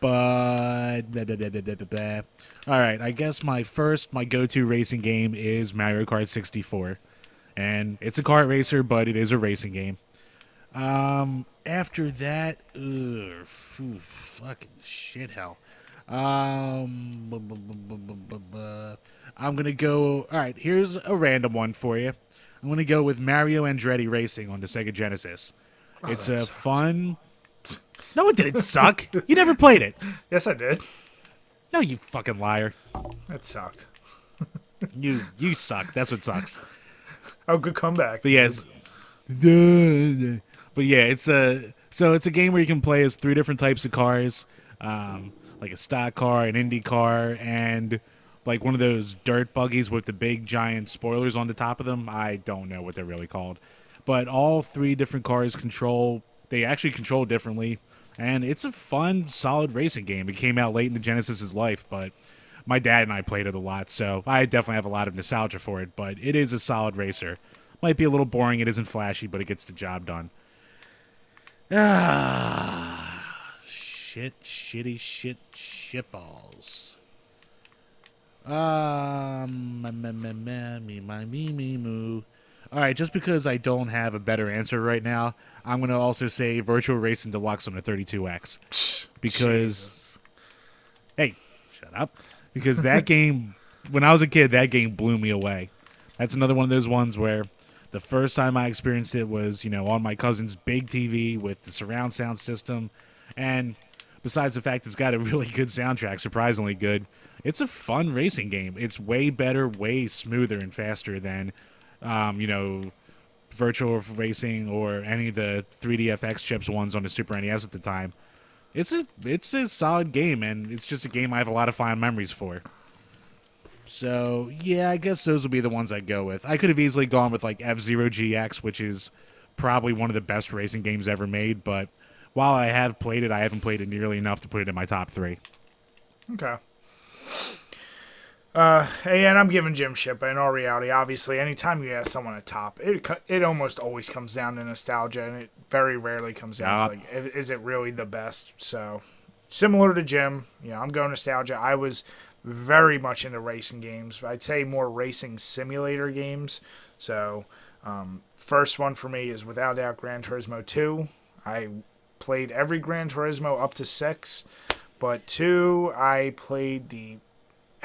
But blah, blah, blah, all right, I guess my first, my go-to racing game is Mario Kart 64, and it's a kart racer, but it is a racing game. Um, after that, ugh, phew, fucking shit hell. Um, bu- bu- bu- I'm gonna go. All right, here's a random one for you. I'm gonna go with Mario Andretti Racing on the Sega Genesis. it's a fun. No, it didn't suck. You never played it. <laughs> yes, I did. No, you fucking liar. That sucked. You you suck. That's what sucks. <laughs> Oh, good comeback. But yes. <laughs> But yeah, it's a so it's a game where you can play as three different types of cars, um, like a stock car, an Indy car, and like one of those dirt buggies with the big giant spoilers on the top of them. I don't know what they're really called, but all three different cars control. They actually control differently, and it's a fun, solid racing game. It came out late in the Genesis's life, but my dad and I played it a lot, so I definitely have a lot of nostalgia for it. But it is a solid racer. Might be a little boring. It isn't flashy, but it gets the job done. Ah, shit, shitty, shit, shitballs. Um, ma- ma- ma- me, my, me, me, moo. All right, just because I don't have a better answer right now, I'm gonna also say Virtua Racing Deluxe on the 32X because Jesus. hey, shut up. Because that <laughs> game, when I was a kid, that game blew me away. That's another one of those ones where the first time I experienced it was, you know, on my cousin's big TV with the surround sound system. And besides the fact it's got a <laughs> really good soundtrack, surprisingly good, it's a fun racing game. It's way better, way smoother and faster than, um, you know, virtual racing or any of the 3DFX chips ones on the Super NES at the time it's a it's a solid game and it's just a game I have a lot of fond memories for. So yeah, I guess those would be the ones I'd go with. I could have easily gone with like F Zero GX, which is probably one of the best racing games ever made, but while I have played it, I haven't played it nearly enough to put it in my top three. Okay. Uh, and I'm giving Jim shit, but in all reality, obviously, anytime you ask someone a top, it it almost always comes down to nostalgia, and it very rarely comes down Yeah. to like, is it really the best? So, similar to Jim, you know, I'm going nostalgia. I was very much into racing games. I'd say more racing simulator games. So, um, first one for me is without doubt Gran Turismo 2. I played every Gran Turismo up to six, but two I played the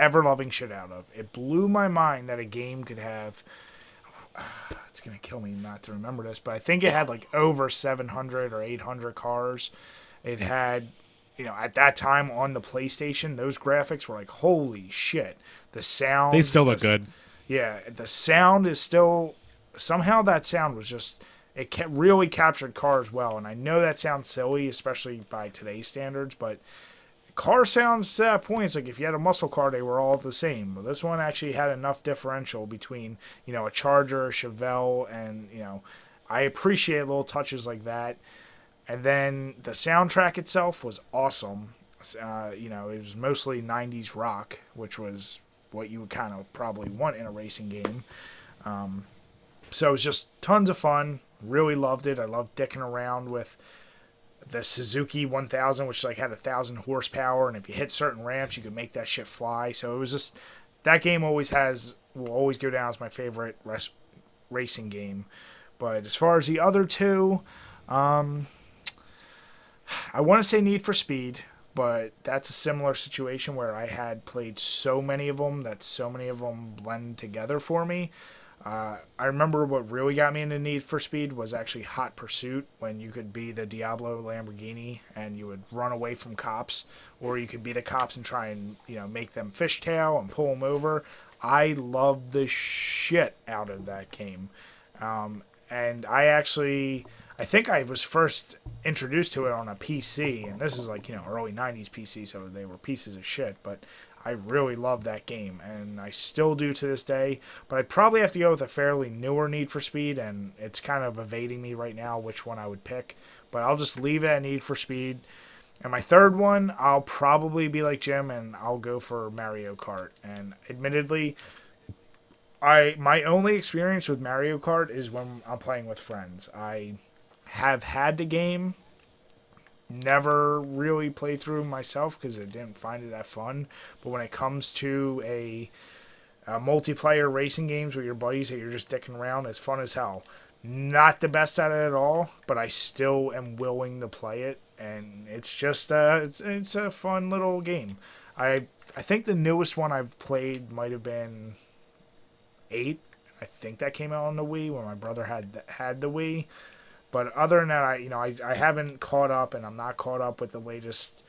ever loving shit out of. It blew my mind that a game could have. <sighs> It's gonna kill me not to remember this, but I think it had like over 700 or 800 cars. It had you know, at that time on the PlayStation, those graphics were like, holy shit. The sound. They still look good. Yeah, the sound is still. Somehow that sound was just. It really captured cars well. And I know that sounds silly, especially by today's standards, but car sounds to that point, it's like if you had a muscle car, they were all the same. But this one actually had enough differential between, you know, a Charger, a Chevelle, and, you know, I appreciate little touches like that. And then the soundtrack itself was awesome. Uh, you know, it was mostly 90s rock, which was what you would kind of probably want in a racing game. Um, so it was just tons of fun. Really loved it. I loved dicking around with the Suzuki 1000, which like had a thousand horsepower, and if you hit certain ramps, you could make that shit fly. So it was just that game always has will always go down as my favorite res- racing game. But as far as the other two, um, I want to say Need for Speed, but that's a similar situation where I had played so many of them that so many of them blend together for me. Uh, I remember what really got me into Need for Speed was actually Hot Pursuit, when you could be the Diablo Lamborghini and you would run away from cops, or you could be the cops and try and you know make them fishtail and pull them over. I loved the shit out of that game, um, and I actually I think I was first introduced to it on a PC, and this is like you know early '90s PC, so they were pieces of shit, but I really love that game, and I still do to this day. But I'd probably have to go with a fairly newer Need for Speed, and it's kind of evading me right now which one I would pick. But I'll just leave it at Need for Speed. And my third one, I'll probably be like Jim, and I'll go for Mario Kart. And admittedly, I my only experience with Mario Kart is when I'm playing with friends. I have had the game never really played through myself because I didn't find it that fun. But when it comes to a, a multiplayer racing games with your buddies that you're just dicking around, it's fun as hell. Not the best at it at all, but I still am willing to play it, and it's just uh, it's, it's a fun little game. I I think the newest one I've played might have been eight. I think that came out on the Wii when my brother had had the Wii. But other than that, I you know I, I haven't caught up, and I'm not caught up with the latest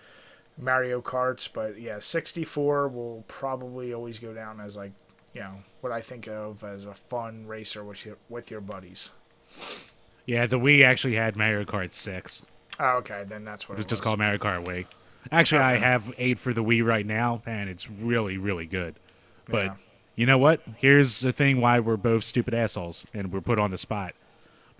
Mario Karts. But yeah, 64 will probably always go down as like you know what I think of as a fun racer with your with your buddies. Yeah, the Wii actually had Mario Kart 6. Oh, okay, then that's what It's it just was. called Mario Kart Wii. Actually, I have 8 for the Wii right now, and it's really, really good. But Yeah. you know what? Here's the thing why we're both stupid assholes and we're put on the spot.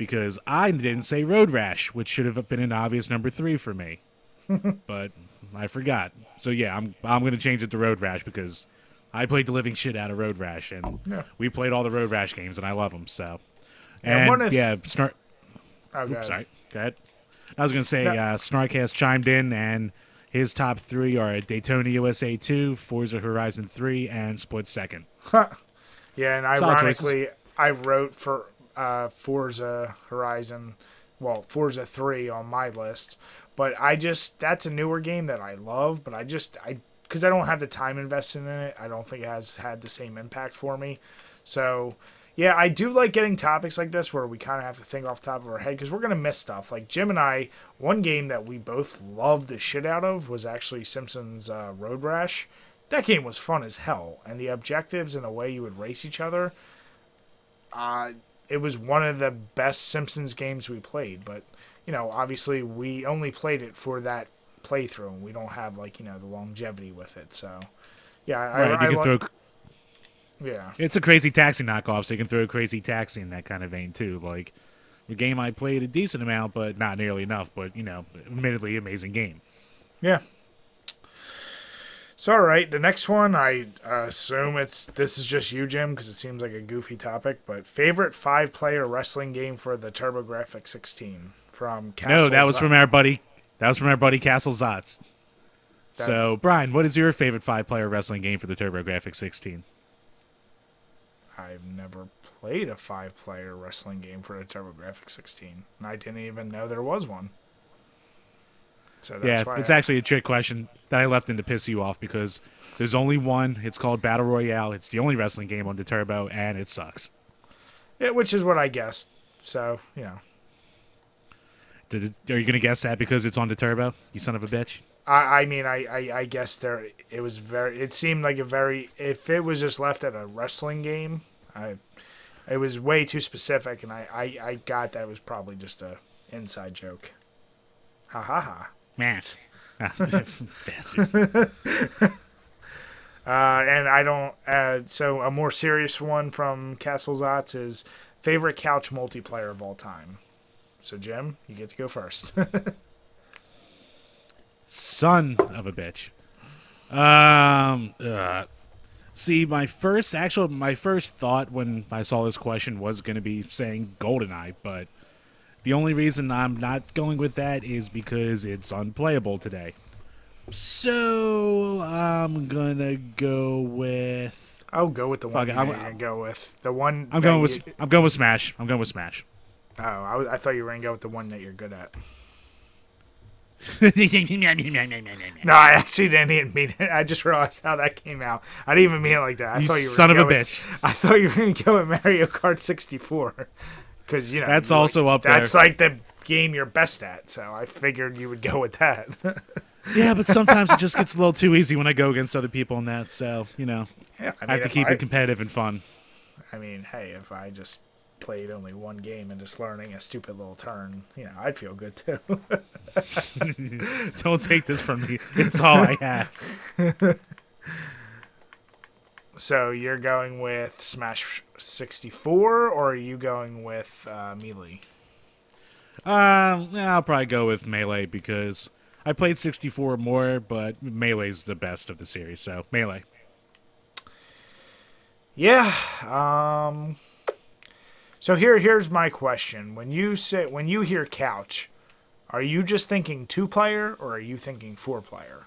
Because I didn't say Road Rash, which should have been an obvious number 3 for me. <laughs> but I forgot. So yeah, I'm I'm going to change it to Road Rash because I played the living shit out of Road Rash and Yeah. we played all the Road Rash games and I love them, so. Yeah, And if- yeah, Snark Oh, Oops, sorry. Go ahead. I was going to say No. uh, Snark has chimed in, and his top three are Daytona USA 2, Forza Horizon 3, and Split Second. <laughs> Yeah, and ironically, I wrote for uh, Forza Horizon, well, Forza 3 on my list. But I just, that's a newer game that I love, but I just, I, because I don't have the time invested in it, I don't think it has had the same impact for me. So, yeah, I do like getting topics like this where we kind of have to think off the top of our head because we're going to miss stuff. Like Jim and I, one game that we both loved the shit out of was actually Simpsons uh, Road Rash. That game was fun as hell, and the objectives and the way you would race each other. Uh, it was one of the best Simpsons games we played, but you know, obviously we only played it for that playthrough, and we don't have like you know the longevity with it. So, yeah, I, Right, I, you can li- throw. yeah, It's a crazy taxi knockoff, so you can throw a crazy taxi in that kind of vein too. Like the game I played a decent amount, but not nearly enough. But you know, admittedly, amazing game. yeah. So, all right, the next one, I uh, assume it's this is just you, Jim, because it seems like a goofy topic. But favorite five-player wrestling game for the TurboGrafx 16 from Castle no, that was Zot- from our buddy. That was from our buddy Castle Zotz. So, Brian, what is your favorite five-player wrestling game for the TurboGrafx 16? I've never played a five-player wrestling game for the TurboGrafx 16, and I didn't even know there was one. So Yeah, it's I- actually a trick question that I left in to piss you off because there's only one. It's called Battle Royale. It's the only wrestling game on the Turbo, and it sucks. yeah, which is what I guessed. So you know, Did it, are you gonna guess that because it's on the Turbo? You son of a bitch. I, I mean, I, I, I guess there it was very. It seemed like a very. If it was just left at a wrestling game, I, it was way too specific, and I, I, I got that it was probably just a inside joke. Ha ha ha. Matt. <laughs> Bastard. <laughs> Uh, and I don't. Uh, so a more serious one from Castle Zots is favorite couch multiplayer of all time. So Jim, you get to go first. <laughs> Son of a bitch. Um. uh, see, my first actual, my first thought when I saw this question was going to be saying Goldeneye, but the only reason I'm not going with that is because it's unplayable today. So I'm gonna go with. I'll go with the one I'm- gonna go with. The one. I'm going with. you- I'm going with Smash. I'm going with Smash. oh, I, I thought you were gonna go with the one that you're good at. <laughs> no, I actually didn't even mean it. I just realized how that came out. I didn't even mean it like that. I You thought you were son of a with- <laughs> I thought you were gonna go with Mario Kart 64 because you know That's you like- also up there. That's like the game you're best at. So I figured you would go with that. <laughs> Yeah, but sometimes it just gets a little too easy when I go against other people in that. So you know, yeah, I, have to keep I- it competitive and fun. I mean, hey, if I just played only one game and just learning a stupid little turn, you know, I'd feel good too. <laughs> Don't take this from me. It's all I have. <laughs> so you're going with Smash 64, or are you going with uh, Melee? Um, I'll probably go with Melee because I played 64 more, but Melee's the best of the series. So Melee. Yeah. Um. So here, here's my question: When you say, when you hear couch, are you just thinking two player, or are you thinking four player?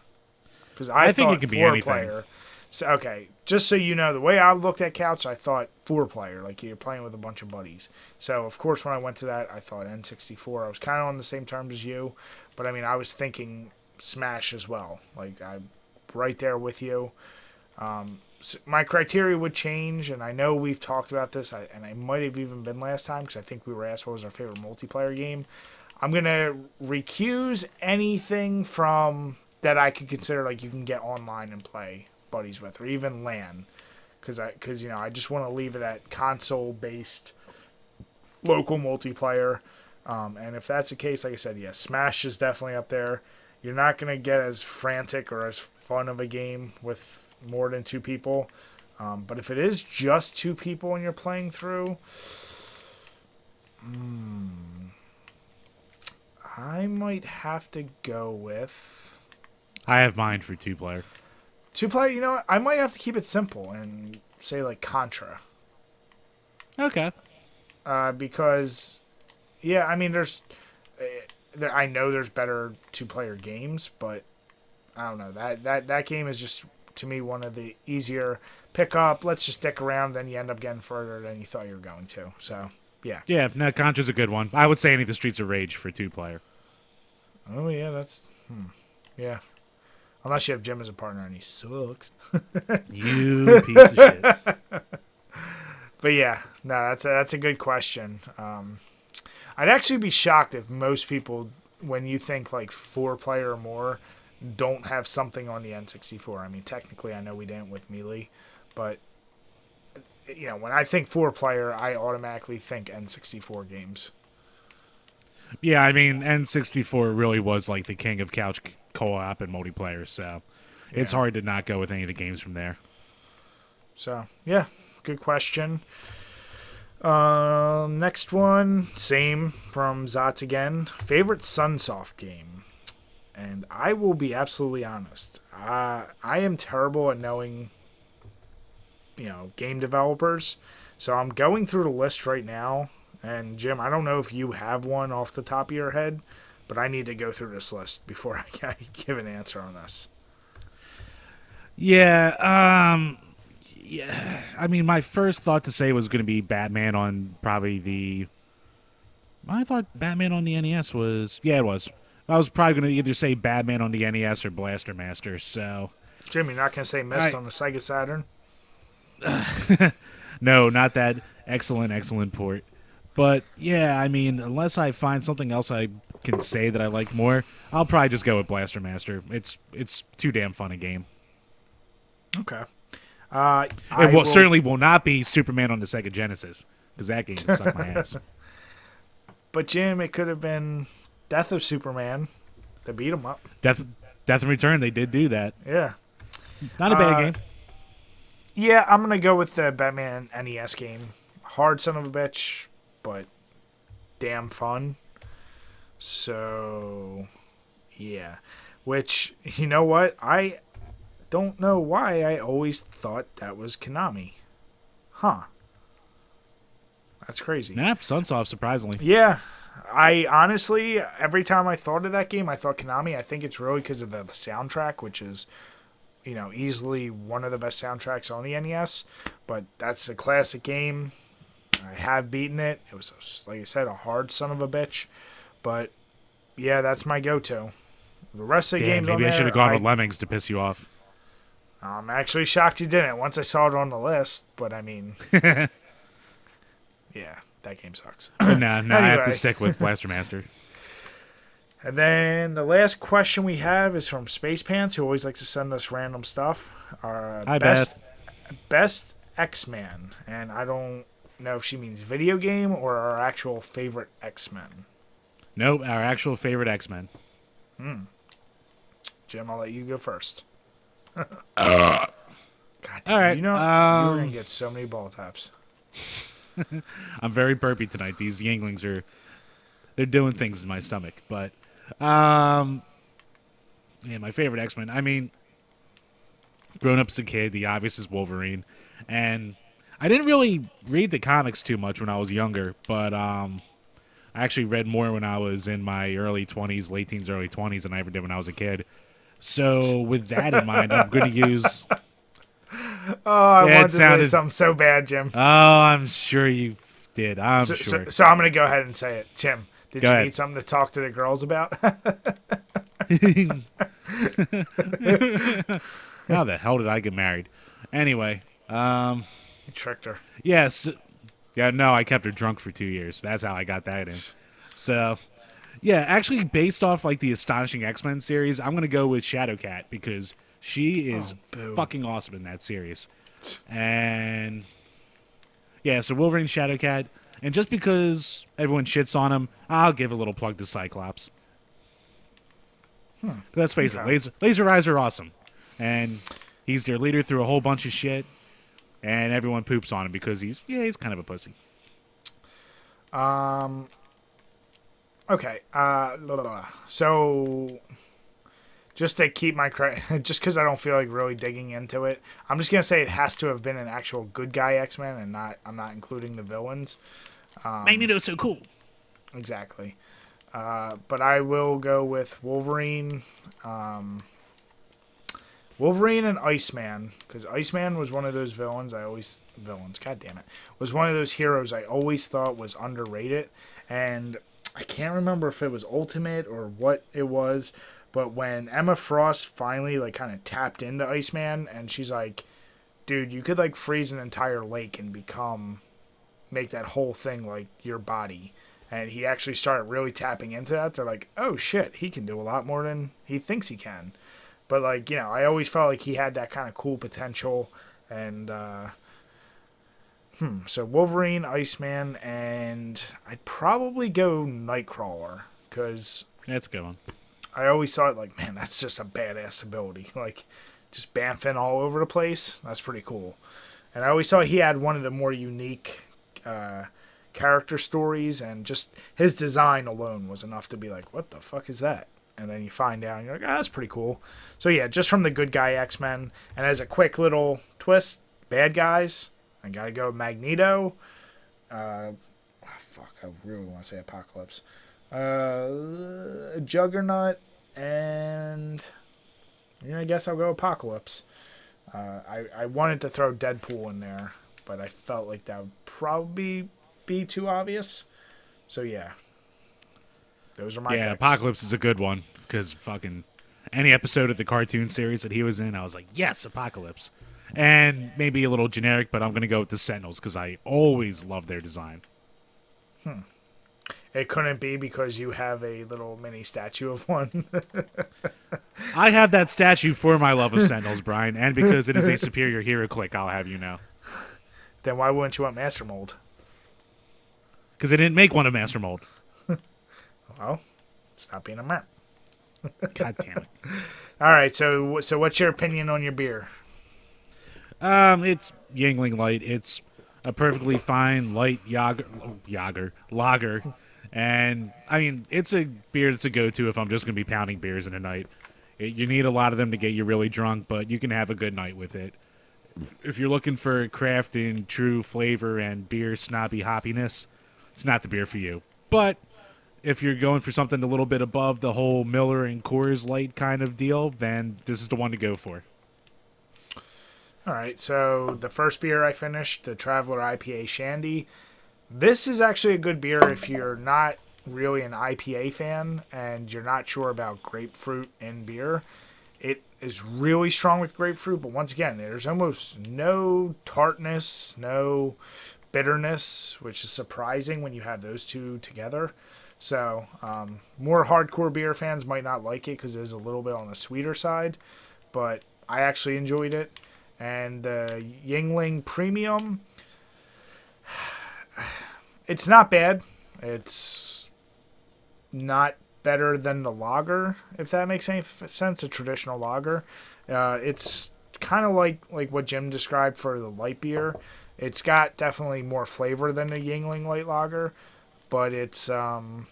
Because I, I think it could be anything. player. So okay, just so you know, the way I looked at couch, I thought four player, like you're playing with a bunch of buddies. So of course, when I went to that, I thought N64. I was kind of on the same terms as you, but I mean, I was thinking Smash as well. Like I'm right there with you. Um, s my criteria would change, and I know we've talked about this, I, and I might have even been last time because I think we were asked what was our favorite multiplayer game. I'm gonna recuse anything from that I could consider like you can get online and play buddies with, or even LAN, because I because you know I just want to leave it at console based local multiplayer. Um, and if that's the case, like I said, yes, Smash is definitely up there. You're not gonna get as frantic or as fun of a game with more than two people. Um, but if it is just two people and you're playing through, hmm, I might have to go with I have mine for two player. Two player. You know. I might have to keep it simple and say like Contra. Okay. uh, because yeah, I mean, there's uh, there, I know there's better two player games, but I don't know that that that game is just to me one of the easier pick up. Let's just stick around, then you end up getting further than you thought you were going to. So yeah. Yeah, no, Contra's a good one. I would say any of the Streets of Rage for two player. Oh yeah, that's hmm. yeah. Unless you have Jim as a partner and he sucks. <laughs> You piece of shit. <laughs> But yeah, no, that's a, that's a good question. Um, I'd actually be shocked if most people, when you think like four player or more, don't have something on the N64. I mean, technically, I know we didn't with Melee, but you know, when I think four player, I automatically think N64 games. Yeah, I mean, N64 really was like the king of couch c- co-op and multiplayer, so it's hard to not go with any of the games from there. So yeah, good question. Um, next one, same from Zots again. Favorite Sunsoft game, and I will be absolutely honest. Uh, I am terrible at knowing, you know, game developers. So I'm going through the list right now, and Jim, I don't know if you have one off the top of your head, but I need to go through this list before <laughs> I give an answer on this. Yeah, um yeah, I mean my first thought to say was going to be Batman on probably the I thought Batman on the NES was yeah, it was. I was probably going to either say Batman on the NES or Blaster Master, so Jimmy, not gonna say Myst I- on the Sega Saturn? <laughs> No, not that excellent, excellent port. But yeah, I mean, unless I find something else I can say that I like more, I'll probably just go with Blaster Master. It's it's too damn fun a game. Okay. Uh, It will, will- certainly will not be Superman on the Sega Genesis because that game would suck my ass. <laughs> But Jim, it could have been Death of Superman. They beat him up. Death Death and Return, they did do that. Yeah. Not a bad Uh, game. Yeah, I'm gonna go with the Batman NES game. Hard son of a bitch, but damn fun. So, yeah. Which you know what? I don't know why I always thought that was Konami. Huh. That's crazy. Nah, Sunsoft, surprisingly. Yeah. I honestly, every time I thought of that game, I thought Konami. I think it's really because of the, the soundtrack, which is, you know, easily one of the best soundtracks on the NES. But that's a classic game. I have beaten it. It was, like I said, a hard son of a bitch. But yeah, that's my go-to. The rest of the Damn, games maybe I should have gone I- with Lemmings to piss you off. I'm actually shocked you didn't. Once I saw it on the list, but I mean, <laughs> yeah, that game sucks. no, nah, nah, I have to <coughs> stick with Blaster Master. <laughs> And then the last question we have is from Space Pants, who always likes to send us random stuff. Our uh, Hi, best best X Man, and I don't know if she means video game or our actual favorite X Men. Nope, our actual favorite X Men. Hmm. Jim, I'll let you go first. <laughs> God damn, All right, you know you're um, gonna get so many ball taps. <laughs> I'm very burpy tonight. These Yuenglings are they're doing things in my stomach. But um yeah, my favorite X Men. I mean grown up as a kid, the obvious is Wolverine. And I didn't really read the comics too much when I was younger, but um I actually read more when I was in my early twenties, late teens, early twenties than I ever did when I was a kid. So with that in mind, I'm gonna use <laughs> Oh, I Yeah, wanted to say something so bad, Jim. Oh, I'm sure you did. I'm So, sure. so, so I'm gonna go ahead and say it, Jim. Did Go you ahead. need something to talk to the girls about? <laughs> How the hell did I get married? Anyway, um, you tricked her. yes, yeah, no, I kept her drunk for two years. That's how I got that in. So, yeah, actually, based off like the astonishing X Men series, I'm gonna go with Shadowcat because she is Oh, fucking awesome in that series. And yeah, so Wolverine, Shadowcat, and just because everyone shits on him, I'll give a little plug to Cyclops. Hmm. Let's face it, laser, laser eyes are awesome, and he's their leader through a whole bunch of shit, and everyone poops on him because he's yeah he's kind of a pussy. Um. Okay. Uh. la, la, la. So, just to keep my credit, <laughs> just because I don't feel like really digging into it, I'm just gonna say it has to have been an actual good guy X Men, and not. I'm not including the villains. Um, Magneto's so cool. Exactly. Uh, but I will go with Wolverine, um, Wolverine and Iceman because Iceman was one of those villains I always villains. God damn it, was one of those heroes I always thought was underrated, and I can't remember if it was Ultimate or what it was. But when Emma Frost finally like kind of tapped into Iceman, and she's like, "Dude, you could like freeze an entire lake and become." make that whole thing like your body. And he actually started really tapping into that. They're like, oh shit, he can do a lot more than he thinks he can. But like, you know, I always felt like he had that kind of cool potential. And, uh, hmm, so Wolverine, Iceman, and I'd probably go Nightcrawler because That's a good one. I always thought like, man, that's just a badass ability. <laughs> Like, just bamfing all over the place. That's pretty cool. And I always thought he had one of the more unique uh, character stories, and just his design alone was enough to be like, what the fuck is that? And then you find out, and you're like, ah, that's pretty cool. So yeah, just from the good guy X Men, and as a quick little twist, bad guys, I gotta go Magneto. Uh, ah, fuck, I really want to say Apocalypse. Uh, Juggernaut, and yeah, I guess I'll go Apocalypse. Uh, I I wanted to throw Deadpool in there, but I felt like that would probably be too obvious. So yeah, those are my yeah, picks. Apocalypse is a good one because fucking any episode of the cartoon series that he was in, I was like, yes, Apocalypse. And maybe a little generic, but I'm gonna go with the Sentinels because I always love their design. Hmm. it couldn't be because you have a little mini statue of one. <laughs> I have that statue for my love of Sentinels, Brian, and because it is a superior hero click, I'll have you know. then why wouldn't you want Master Mold? Because they didn't make one of Master Mold. Well, stop being a man. <laughs> God damn it. All right, so so what's your opinion on your beer? Um, it's Yuengling Light. It's a perfectly fine light yager, yager lager, and I mean it's a beer that's a go-to if I'm just gonna be pounding beers in a night. It, you need a lot of them to get you really drunk, but you can have a good night with it. If you're looking for craft and true flavor and beer snobby hoppiness, it's not the beer for you. But if you're going for something a little bit above the whole Miller and Coors Light kind of deal, then this is the one to go for. All right, so the first beer I finished, the Traveler IPA Shandy. This is actually a good beer if you're not really an IPA fan and you're not sure about grapefruit in beer. It is really strong with grapefruit, but once again, there's almost no tartness, no bitterness, which is surprising when you have those two together. So, um, more hardcore beer fans might not like it because it is a little bit on the sweeter side, but I actually enjoyed it. And the Yuengling Premium, <sighs> it's not bad. It's not better than the lager, if that makes any sense. A traditional lager. Uh, it's kind of like like what Jim described for the light beer. It's got definitely more flavor than the Yuengling light lager, but it's um,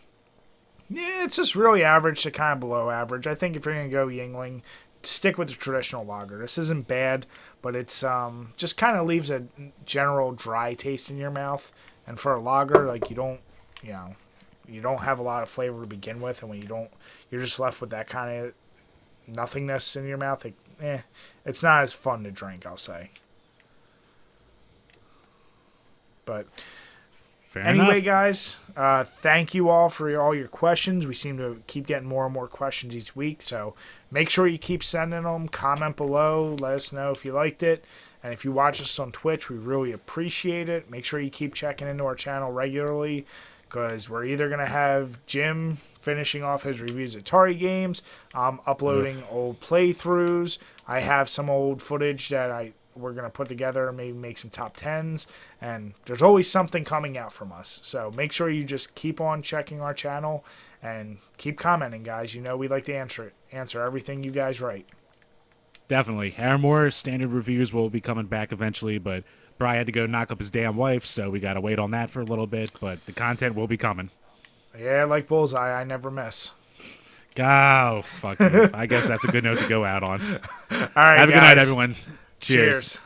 yeah, it's just really average to kind of below average. I think if you're gonna go Yuengling, stick with the traditional lager. This isn't bad, but it's um just kind of leaves a general dry taste in your mouth. And for a lager, like you don't, you know, you don't have a lot of flavor to begin with, and when you don't, you're just left with that kind of nothingness in your mouth. Like, eh, it's not as fun to drink. I'll say. But Fair anyway, enough. guys, uh, thank you all for your, all your questions. We seem to keep getting more and more questions each week. So make sure you keep sending them. Comment below. Let us know if you liked it. And if you watch us on Twitch, we really appreciate it. Make sure you keep checking into our channel regularly because we're either going to have Jim finishing off his reviews of Atari games, I'm uploading old playthroughs. I have some old footage that I we're going to put together maybe make some top 10s and there's always something coming out from us so make sure you just keep on checking our channel and keep commenting guys you know we like to answer it answer everything you guys write Definitely. Our more standard reviews will be coming back eventually, but Bry had to go knock up his damn wife, so we got to wait on that for a little bit, but the content will be coming. yeah like bullseye i never miss Oh, fuck. I guess that's a good note to go out on. <laughs> all right Have a good night, everyone. Cheers. cheers.